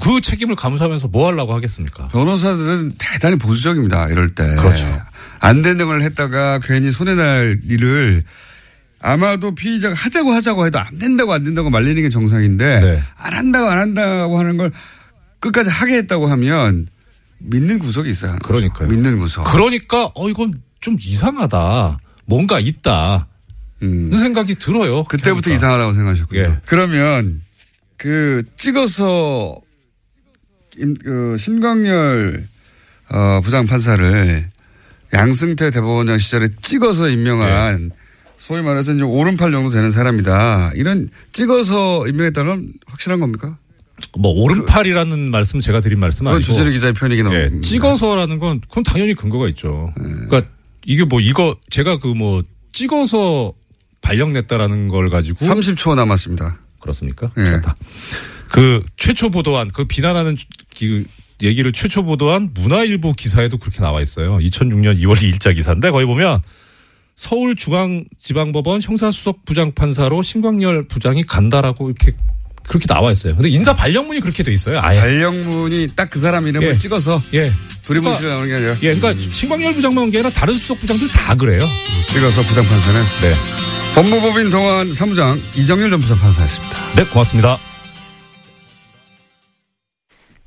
그 책임을 감수하면서 뭐 하려고 하겠습니까? 변호사들은 대단히 보수적입니다. 이럴 때. 그렇죠. 안 되는 걸 했다가 괜히 손해날 일을 아마도 피의자가 하자고 하자고 해도 안 된다고 안 된다고 말리는 게 정상인데 네. 안 한다고 안 한다고 하는 걸 끝까지 하게 했다고 하면 믿는 구석이 있어요. 그러니까요. 믿는 구석. 그러니까 어 이건 좀 이상하다. 뭔가 있다. 음. 는 생각이 들어요. 그때부터 그러니까. 이상하다고 생각하셨군요. 예. 그러면 그 찍어서 임- 그 신광열 어, 부장 판사를 양승태 대법원장 시절에 찍어서 임명한 예. 소위 말해서 이제 오른팔 정도 되는 사람이다. 이런 찍어서 임명했다는 건 확실한 겁니까? 뭐 오른팔이라는 말씀 제가 드린 말씀은 그건 아니고 주진우 기자의 표현이긴 예, 합니다. 찍어서라는 건 그건 당연히 근거가 있죠. 네. 그러니까 이게 뭐 이거 제가 그 뭐 찍어서 발령냈다라는 걸 가지고 30초 남았습니다. 그렇습니까? 예. 좋다. 그 최초 보도한 그 비난하는 기- 얘기를 최초 보도한 문화일보 기사에도 그렇게 나와 있어요. 2006년 2월 2일자 기사인데 거기 보면 서울중앙지방법원 형사수석 부장판사로 신광열 부장이 간다라고 이렇게 그렇게 나와 있어요. 근데 인사 발령문이 그렇게 돼 있어요. 아예. 발령문이 딱 그 사람 이름을 예. 찍어서 예. 두리뭉실 나오는 게 아니라 예, 그러니까 신광열 부장만 한게 아니라 다른 수석 부장들 다 그래요. 찍어서 부장 판사는 네. 법무법인 동안 사무장 이정일 전 부장 판사였습니다. 네, 고맙습니다.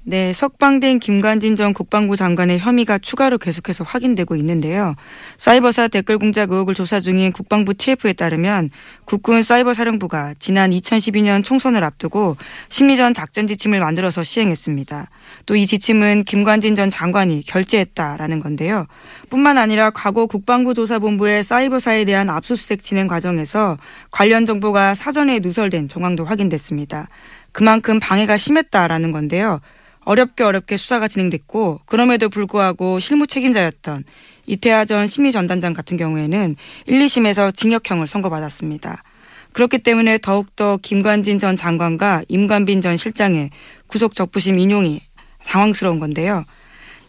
네, 석방된 김관진 전 국방부 장관의 혐의가 추가로 계속해서 확인되고 있는데요. 사이버사 댓글 공작 의혹을 조사 중인 국방부 TF에 따르면 국군 사이버사령부가 지난 2012년 총선을 앞두고 심리전 작전 지침을 만들어서 시행했습니다. 또 이 지침은 김관진 전 장관이 결재했다라는 건데요. 뿐만 아니라 과거 국방부 조사본부의 사이버사에 대한 압수수색 진행 과정에서 관련 정보가 사전에 누설된 정황도 확인됐습니다. 그만큼 방해가 심했다라는 건데요. 어렵게 어렵게 수사가 진행됐고 그럼에도 불구하고 실무 책임자였던 이태하 전 심리전단장 같은 경우에는 1, 2심에서 징역형을 선고받았습니다. 그렇기 때문에 더욱더 김관진 전 장관과 임관빈 전 실장의 구속 적부심 인용이 당황스러운 건데요.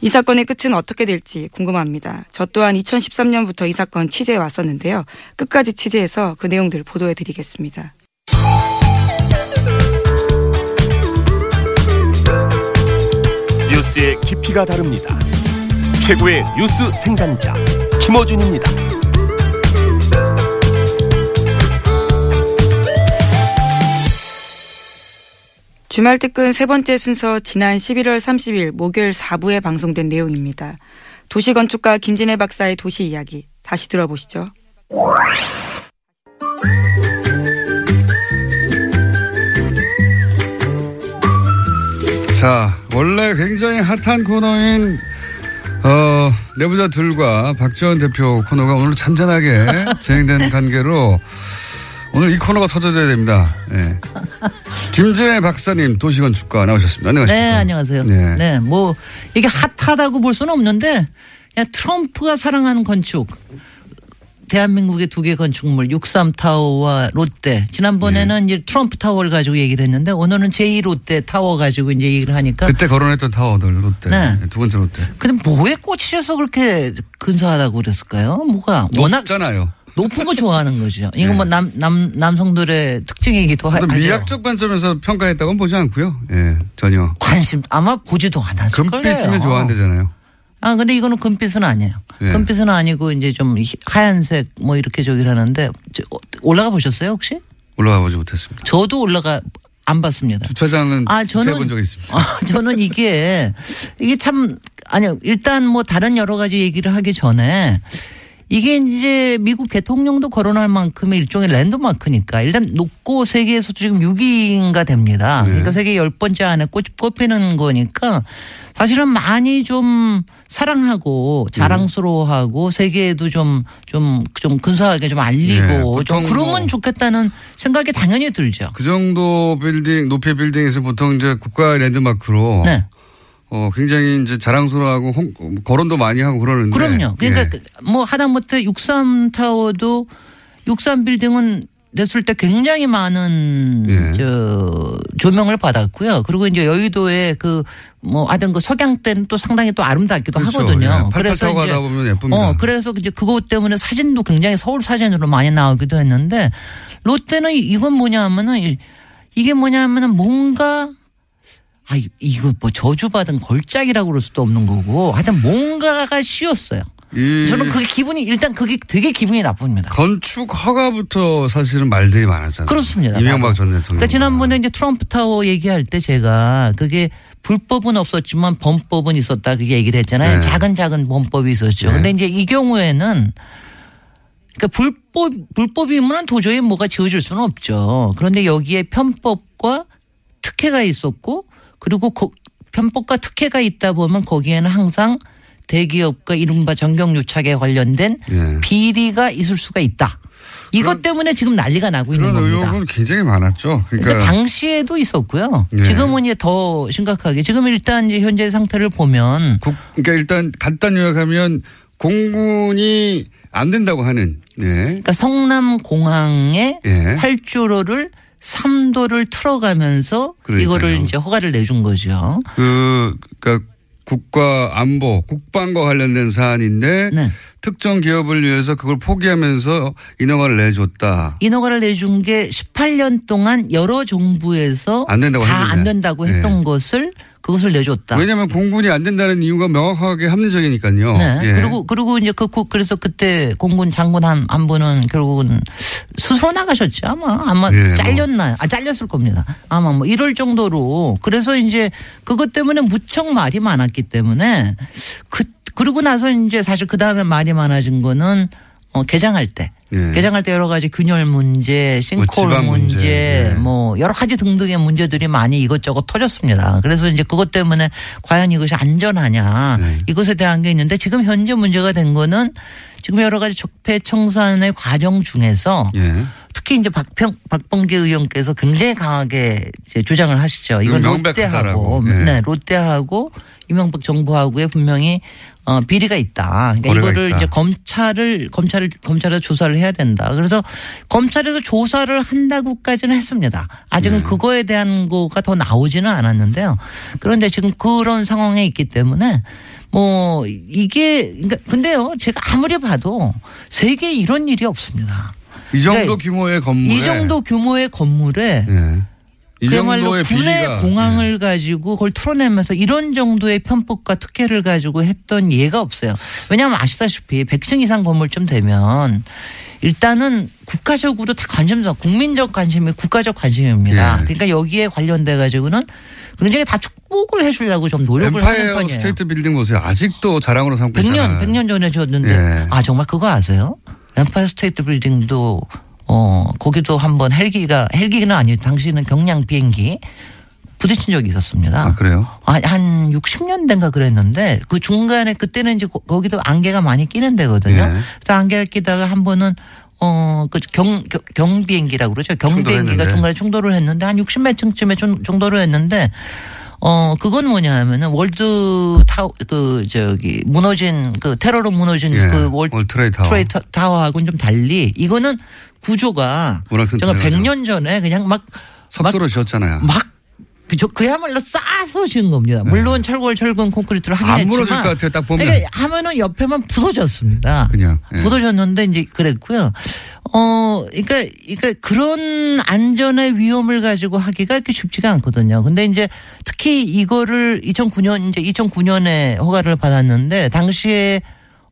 이 사건의 끝은 어떻게 될지 궁금합니다. 저 또한 2013년부터 이 사건 취재해 왔었는데요. 끝까지 취재해서 그 내용들 보도해 드리겠습니다. 뉴스의 깊이가 다릅니다. 최고의 뉴스 생산자 김어준입니다. 주말 특근 세 번째 순서 지난 11월 30일 목요일 4부에 방송된 내용입니다. 도시 건축가 김진애 박사의 도시 이야기 다시 들어보시죠. 자, 원래 굉장히 핫한 코너인 어, 내부자들과 박지원 대표 코너가 오늘 잔잔하게 [laughs] 진행된 관계로 오늘 이 코너가 터져줘야 됩니다. 예. 김진애 박사님 도시건축가 나오셨습니다. 안녕하십니까? 네, 안녕하세요. 네. 네. 뭐 이게 핫하다고 볼 수는 없는데 그냥 트럼프가 사랑하는 건축. 대한민국의 두 개 건축물 63타워와 롯데. 지난번에는 네. 이제 트럼프 타워를 가지고 얘기를 했는데 오늘은 제2 롯데 타워 가지고 이제 얘기를 하니까 그때 거론했던 타워들 롯데 네. 두 번째 롯데 근데 뭐에 꽂히셔서 그렇게 근사하다고 그랬을까요? 뭐가 워낙 높잖아요. 높은 거 좋아하는 거죠. [laughs] 이거 뭐 남, 남, 남성들의 특징이기도 하, 하죠. 미학적 관점에서 평가했다고는 보지 않고요. 예, 전혀. 관심 아마 보지도 않았을 거예요. 금빛이면 좋아한대잖아요. 아 근데 이거는 금빛은 아니에요. 예. 금빛은 아니고 이제 좀 희- 하얀색 뭐 이렇게 저기를 하는데 저- 올라가 보셨어요 혹시? 올라가 보지 못했습니다. 저도 올라가 안 봤습니다. 주차장은 아, 저는- 해본 적이 있습니다. 아, 저는 이게 이게 참 아니요 일단 뭐 다른 여러 가지 얘기를 하기 전에 이게 이제 미국 대통령도 거론할 만큼의 일종의 랜드마크니까 일단 높고 세계에서 지금 6위인가 됩니다. 네. 그러니까 세계 열 번째 안에 꼽, 꼽히는 거니까 사실은 많이 좀 사랑하고 자랑스러워하고 세계에도 좀좀 좀 근사하게 좀 네, 알리고 좀 보통 그러면 뭐- 좋겠다는 생각이 당연히 들죠. 그 정도 빌딩, 높이의 빌딩에서 보통 이제 국가의 랜드마크로 네. 어, 굉장히 이제 자랑스러워하고 홍, 거론도 많이 하고 그러는데. 그럼요. 그러니까 예. 그- 뭐 하다못해 63 타워도 63 빌딩은 됐을 때 굉장히 많은 예. 저 조명을 받았고요. 그리고 이제 여의도에 그 뭐 하던 그 석양 때는 또 상당히 또 아름답기도 그렇죠. 하거든요. 예, 팔팔 타고 가다 보면 예쁩니다. 어 그래서 이제 그것 때문에 사진도 굉장히 서울 사진으로 많이 나오기도 했는데 롯데는 이건 뭐냐면은 이- 이게 뭐냐면은 뭔가 아 이- 이거 뭐 저주받은 걸작이라고 그럴 수도 없는 거고 하여튼 뭔가가 씌었어요. 이 저는 그게 기분이 일단 그게 되게 기분이 나쁩니다. 건축 허가부터 사실은 말들이 많았잖아요. 그렇습니다. 이명박 전 대통령. 그러니까 지난번에 이제 트럼프 타워 얘기할 때 제가 그게 불법은 없었지만 범법은 있었다 그게 얘기를 했잖아요. 네. 작은 작은 범법이 있었죠. 네. 근데 이제 이 경우에는 그러니까 불법 불법이면 도저히 뭐가 지어질 수는 없죠. 그런데 여기에 편법과 특혜가 있었고 그리고 거- 편법과 특혜가 있다 보면 거기에는 항상 대기업과 이른바 정경유착에 관련된 예. 비리가 있을 수가 있다. 이것 때문에 지금 난리가 나고 있는 그런 겁니다. 의혹은 굉장히 많았죠. 그러니까, 그러니까 당시에도 있었고요. 예. 지금은 이제 더 심각하게 지금 일단 이제 현재 상태를 보면 국- 그러니까 일단 간단 요약하면 공군이 안 된다고 하는 예. 그러니까 성남 공항에 예. 활주로를 3도를 틀어가면서 그러니까요. 이거를 이제 허가를 내준 거죠. 그 그러니까 국가 안보, 국방과 관련된 사안인데 네. 특정 기업을 위해서 그걸 포기하면서 인허가를 내줬다. 인허가를 내준 게 18년 동안 여러 정부에서 안 된다고 다 안. 된다고 했던 예. 것을 그것을 내줬다. 왜냐하면 공군이 안 된다는 이유가 명확하게 합리적이니까요. 네. 예. 그리고 그리고 이제 그 그- 그래서 그때 공군 장군 한, 한 분은 결국은 스스로 나가셨죠. 아마 아마 예, 뭐. 잘렸나요? 아 잘렸을 겁니다. 아마 뭐 이럴 정도로 그래서 이제 그것 때문에 무척 말이 많았기 때문에 그 그러고 나서 이제 사실 그 다음에 말이 많아진 거는 어, 개장할 때. 예. 개장할 때 여러 가지 균열 문제, 싱크홀 지방 문제, 문제, 예. 뭐 여러 가지 등등의 문제들이 많이 이것저것 터졌습니다. 그래서 이제 그것 때문에 과연 이것이 안전하냐 네. 이것에 대한 게 있는데 지금 현재 문제가 된 거는 지금 여러 가지 적폐 청산의 과정 중에서 예. 특히 이제 박평 박범계 의원께서 굉장히 강하게 이제 주장을 하시죠. 이건. 롯데하고 예. 네, 롯데하고 이명박 정부하고의 분명히 어, 비리가 있다. 그러니까 이거를 있다. 이제 검찰을 검찰을 검찰에서 조사를 해야 된다. 그래서 검찰에서 조사를 한다고까지는 했습니다. 아직은 네. 그거에 대한 거가 더 나오지는 않았는데요. 그런데 지금 그런 상황에 있기 때문에 뭐 이게 그러니까 근데요 제가 아무리 봐도 세계에 이런 일이 없습니다. 이 정도 그러니까 규모의 건물에 이 정도 규모의 건물에 예. 이 정도의 군의 비리가 공항을 예. 가지고 그걸 틀어내면서 이런 정도의 편법과 특혜를 가지고 했던 예가 없어요. 왜냐하면 아시다시피 100층 이상 건물쯤 되면 일단은 국가적으로 다 관심사, 국민적 관심이 국가적 관심입니다. 예. 그러니까 여기에 관련돼 가지고는 굉장히 다 축복을 해주려고 좀 노력을 하는 엠파이어 편이에요. 스테이트 빌딩 보세요. 아직도 자랑으로 삼고 100년, 있잖아요. 100년 전에 지었는데 예. 아 정말 그거 아세요? 엠파이어 스테이트 빌딩도 어 거기도 한번 헬기가 헬기는 아니고 당시는 경량 비행기 부딪힌 적이 있었습니다. 아 그래요? 아, 한 60년대인가 그랬는데 그 중간에 그때는 이제 거- 거기도 안개가 많이 끼는 데거든요. 예. 그래서 안개가 끼다가 한 번은 어 그 경 경 비행기라고 그러죠. 경비행기가. 중간에 충돌을 했는데 한 60몇 층쯤에 좀 충돌을 했는데 어 그건 뭐냐 하면은 월드 타워 그 저기 무너진 그 테러로 무너진 예. 그 월드 월트레이 타워. 트레이 타- 타워하고는 좀 달리 이거는 구조가 제가 타워죠. 100년 전에 그냥 막 석도로 지었잖아요. 막 그, 저, 그야말로 싸서 지은 겁니다. 물론 철골, 철근, 콘크리트를 하긴 네. 안 했지만. 무너질 것 같아요, 딱 보면. 그러니까 하면은 옆에만 부서졌습니다. 그냥, 예. 부서졌는데 이제 그랬고요. 어, 그러니까, 그러니까 그런 안전의 위험을 가지고 하기가 그렇게 쉽지가 않거든요. 근데 이제 특히 이거를 2009년, 이제 2009년에 허가를 받았는데 당시에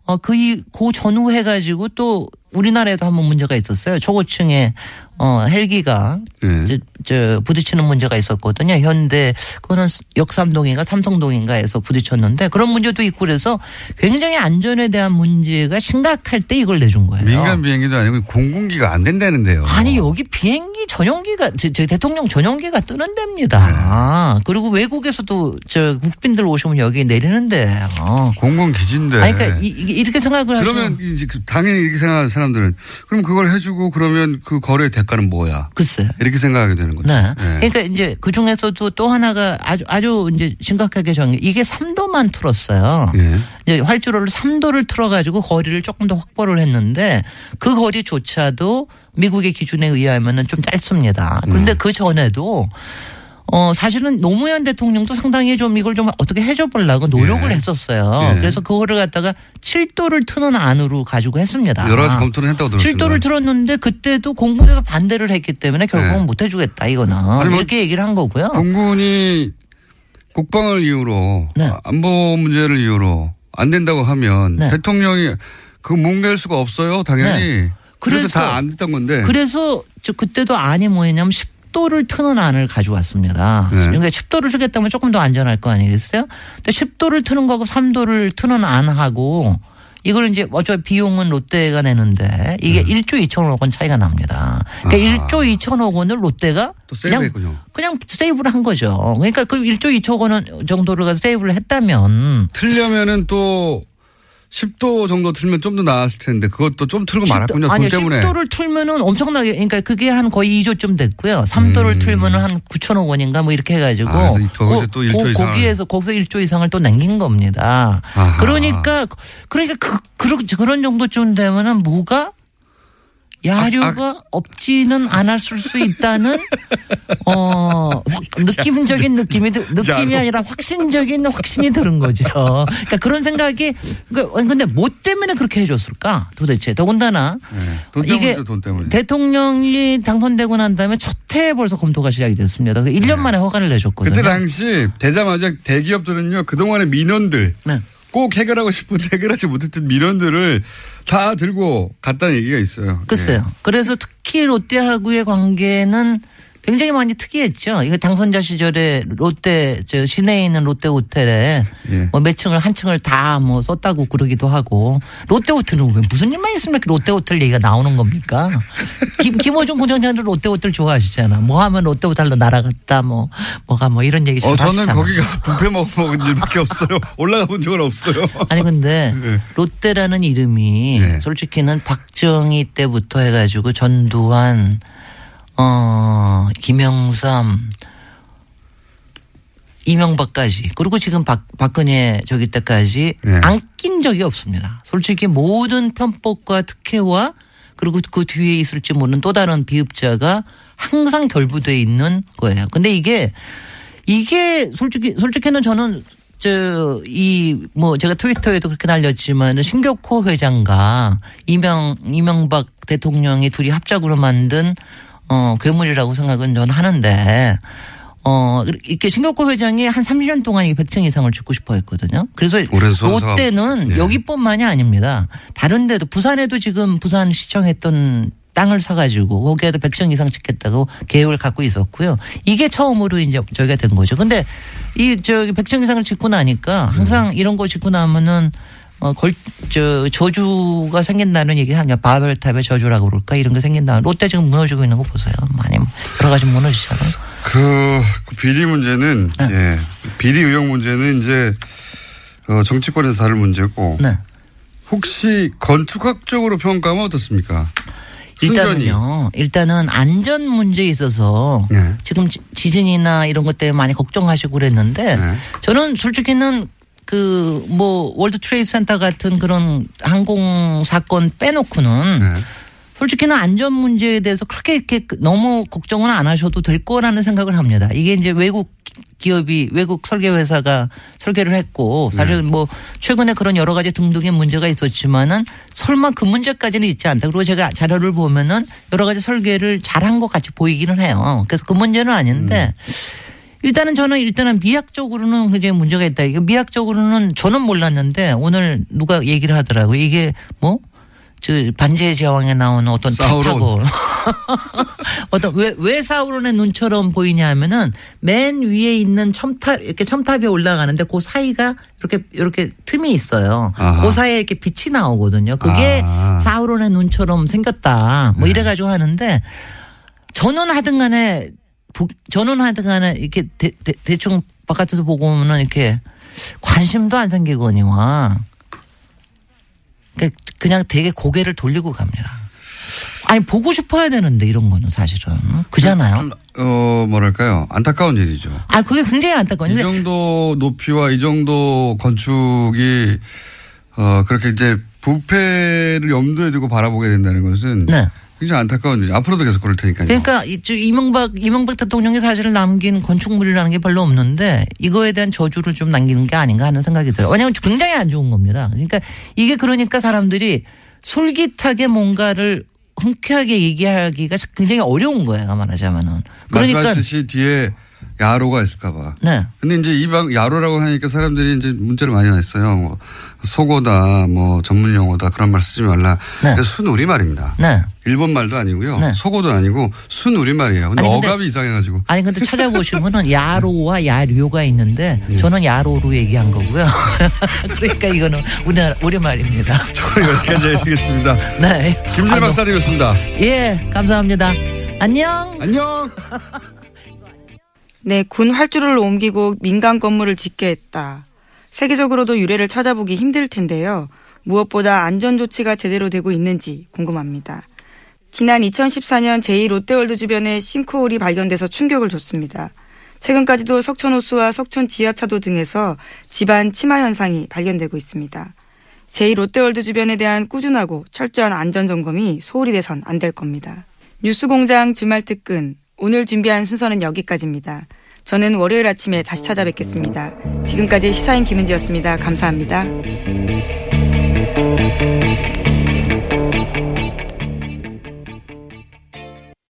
어, 그, 이- 그 전후 해가지고 또 우리나라에도 한번 문제가 있었어요. 초고층에 어, 헬기가 예. 저, 저 부딪히는 문제가 있었거든요. 현대 그거는 역삼동인가 삼성동인가에서 부딪혔는데 그런 문제도 있고 그래서 굉장히 안전에 대한 문제가 심각할 때 이걸 내준 거예요. 민간 비행기도 아니고 공군기가 안 된다는데요. 아니 여기 비행기 전용기가 저, 저 대통령 전용기가 뜨는 네. 데입니다. 그리고 외국에서도 저 국빈들 오시면 여기 내리는데. 어. 공군 기지인데. 아니 그러니까 이, 이- 이렇게 생각을 하시면 그러면 이제 그 당연히 이렇게 생각하는 사람 들은 그럼 그걸 해주고 그러면 그 거래 대가는 뭐야? 글쎄. 이렇게 생각하게 되는 거죠. 네. 예. 그러니까 이제 그 중에서도 또 하나가 아주 아주 이제 심각하게 정해 이게 3도만 틀었어요. 예. 이제 활주로를 3도를 틀어가지고 거리를 조금 더 확보를 했는데 그 거리조차도 미국의 기준에 의하면은 좀 짧습니다. 그런데 음. 그 전에도 어 사실은 노무현 대통령도 상당히 좀 이걸 좀 어떻게 해줘 보려고 노력을 예. 했었어요. 예. 그래서 그거를 갖다가 7도를 트는 안으로 가지고 했습니다. 여러 가지 검토를 했다고 들었습니다. 7도를 틀었는데 그때도 공군에서 반대를 했기 때문에 결국은 네. 못 해주겠다 이거는 아니, 뭐 이렇게 얘기를 한 거고요. 공군이 국방을 이유로 네. 안보 문제를 이유로 안 된다고 하면 네. 대통령이 그 뭉갤 수가 없어요. 당연히. 그래서, 그래서- 다 안 됐던 건데. 그래서 저 그때도 안이 뭐였냐면 10 도를 트는 안을 가져왔습니다. 네. 그러니까 10도를 트겠다면 조금 더 안전할 거 아니겠어요? 근데 10도를 트는 거하고 3도를 트는 안하고 이걸 이제 어차피 비용은 롯데가 내는데 이게 1조 2천억 원 차이가 납니다. 그러니까 네. 아하. 1조 2천억 원을 롯데가 또 그냥. 그냥 세이브를 한 거죠. 그러니까 그 1조 2천 원 정도를 세이브를 했다면 틀려면은 또 10도 정도 틀면 좀 더 나았을 텐데 그것도 좀 틀고 말았군요. 돈 아니요, 때문에. 10도를 틀면은 엄청나게, 그러니까 그게 한 거의 2조쯤 됐고요. 3도를 틀면은 한 9천억 원인가 뭐 이렇게 해가지고. 음. 아, 거기서 또 1조 이상을. 거기에서, 거기서 1조 이상을 또 남긴 겁니다. 아하. 그러니까, 그러니까 그, 그런, 그런 정도쯤 되면은 뭐가 야류가 아, 없지는 않았을 수 있다는 어 확- 느낌적인 느낌이 드- 느낌이 아니라 확신적인 확신이 드는 거죠. 그러니까 그런 생각이 그러니까 근데 뭐 때문에 그렇게 해줬을까 도대체 더군다나 네. 돈 때문이죠. 대통령이 당선되고 난 다음에 첫해 벌써 검토가 시작이 됐습니다. 그래서 1년 만에 허가를 내줬거든요. 네. 그때 당시 되자마자 대기업들은요 그동안의 민원들 네. 꼭 해결하고 싶은 [laughs] 해결하지 못했던 민원들을 다 들고 갔다는 얘기가 있어요. 글쎄요. 예. 그래서 특히 롯데하고의 관계는 굉장히 많이 특이했죠. 이거 당선자 시절에 롯데 저 시내에 있는 롯데 호텔에 예. 뭐몇 층을 한 층을 다 뭐 썼다고 그러기도 하고 롯데 호텔은 왜 무슨 일만 있으면 이렇게 롯데 호텔 얘기가 나오는 겁니까? 김, 김호중 부장장도 롯데 호텔 좋아하시잖아. 뭐 하면 롯데 호텔로 날아갔다 뭐 뭐가 뭐 이런 얘기 어, 잘 저는 하시잖아. 거기 가서 뷔페 먹- 먹은 일밖에 없어요. 올라가 본 적은 없어요. 아니 근데 네. 롯데라는 이름이 네. 솔직히는 박정희 때부터 해가지고 전두환, 어 김영삼, 이명박까지 그리고 지금 박 박근혜 저기 때까지 네. 안 낀 적이 없습니다. 솔직히 모든 편법과 특혜와 그리고 그 뒤에 있을지 모르는 또 다른 비읍자가 항상 결부돼 있는 거예요. 근데 이게 이게 솔직히 솔직히는 저는 저 이 뭐 제가 트위터에도 그렇게 날렸지만 신격호 회장과 이명 이명박 대통령이 둘이 합작으로 만든 어 괴물이라고 생각은 저는 하는데 어 이렇게 신격호 회장이 한 30년 동안 이 100층 이상을 짓고 싶어 했거든요. 그래서. 롯데는 예. 여기뿐만이 아닙니다. 다른 데도 부산에도 지금 부산 시청 했던 땅을 사가지고 거기에도 100층 이상 짓겠다고 계획을 갖고 있었고요. 이게 처음으로 이제 저희가 된 거죠. 근데 이 저기 100층 이상을 짓고 나니까 항상 이런 거 짓고 나면은 어, 걸, 저, 저주가 생긴다는 얘기를 하냐. 바벨탑의 저주라고 그럴까? 이런 게 생긴다. 롯데 지금 무너지고 있는 거 보세요. 많이 여러 가지 무너지잖아요. 그, 그 비리 문제는 네. 예 비리 의혹 문제는 이제 어, 정치권에서 다룰 문제고 네. 혹시 건축학적으로 평가하면 어떻습니까? 일단은요. 일단은 안전 문제에 있어서 네. 지금 지- 지진이나 이런 것 때문에 많이 걱정하시고 그랬는데 네. 저는 솔직히는 그 뭐 월드 트레이드 센터 같은 그런 항공 사건 빼놓고는 네. 솔직히는 안전 문제에 대해서 그렇게 이렇게 너무 걱정은 안 하셔도 될 거라는 생각을 합니다. 이게 이제 외국 기업이 외국 설계 회사가 설계를 했고 사실 뭐 최근에 그런 여러 가지 등등의 문제가 있었지만은 설마 그 문제까지는 있지 않다. 그리고 제가 자료를 보면은 여러 가지 설계를 잘한 것 같이 보이기는 해요. 그래서 그 문제는 아닌데 일단은 저는 일단은 미학적으로는 굉장히 문제가 있다. 이게 미학적으로는 저는 몰랐는데 오늘 누가 얘기를 하더라고요. 이게 뭐? 저 반지의 제왕에 나오는 어떤 사우론. [laughs] 어떤 왜, 왜 사우론의 눈처럼 보이냐 하면은 맨 위에 있는 첨탑 이렇게 첨탑이 올라가는데 그 사이가 이렇게 이렇게 틈이 있어요. 아하. 그 사이에 이렇게 빛이 나오거든요. 그게 아. 사우론의 눈처럼 생겼다. 뭐 이래 가지고 하는데 저는 하든 간에 보- 저는 하든 간에 이렇게 대, 대, 충 바깥에서 보고 오면은 이렇게 관심도 안 생기거니와 그러니까 그냥 되게 고개를 돌리고 갑니다. 아니 보고 싶어야 되는데 이런 거는 사실은 그잖아요. 좀, 어, 뭐랄까요. 안타까운 일이죠. 아 그게 굉장히 안타까워요. 이 정도 높이와 이 정도 건축이 어 그렇게 이제 부패를 염두에 두고 바라보게 된다는 것은 네. 굉장히 안타까운 일이 앞으로도 계속 그럴 테니까요. 그러니까 이명박 이명박 대통령이 사실 남긴 건축물이라는 게 별로 없는데 이거에 대한 저주를 좀 남기는 게 아닌가 하는 생각이 들어요. 왜냐하면 굉장히 안 좋은 겁니다. 그러니까 이게 그러니까 사람들이 솔깃하게 뭔가를 흔쾌하게 얘기하기가 굉장히 어려운 거예요. 말하자면은. 그러니까 말씀하셨듯이 뒤에 야로가 있을까봐. 네. 근데 이제 이방 야로라고 하니까 사람들이 이제 문자를 많이 냈어요. 뭐 속어다, 뭐 전문 용어다 그런 말 쓰지 말라. 네. 순 우리 말입니다. 네. 일본 말도 아니고요. 네. 속어도 아니고 순 우리 말이에요. 근데, 아니, 근데- 어감이 이상해 가지고. 아니 근데 찾아보시면은 야로와 야료가 있는데 예. 저는 야로로 얘기한 거고요. [laughs] 그러니까 이거는 우리 우리 말입니다. [laughs] 저는 여기까지 해드리겠습니다. 네. 아이고. 박사님이었습니다. 예, 감사합니다. 안녕. 안녕. [laughs] 네, 군 활주로를 옮기고 민간 건물을 짓게 했다. 세계적으로도 유래를 찾아보기 힘들 텐데요. 무엇보다 안전 조치가 제대로 되고 있는지 궁금합니다. 지난 2014년 제2 롯데월드 주변에 싱크홀이 발견돼서 충격을 줬습니다. 최근까지도 석천호수와 석천 지하차도 등에서 집안 침하 현상이 발견되고 있습니다. 제2 롯데월드 주변에 대한 꾸준하고 철저한 안전 점검이 소홀히 돼선 안 될 겁니다. 뉴스공장 주말 특근 오늘 준비한 순서는 여기까지입니다. 저는 월요일 아침에 다시 찾아뵙겠습니다. 지금까지 시사인 김은지였습니다. 감사합니다.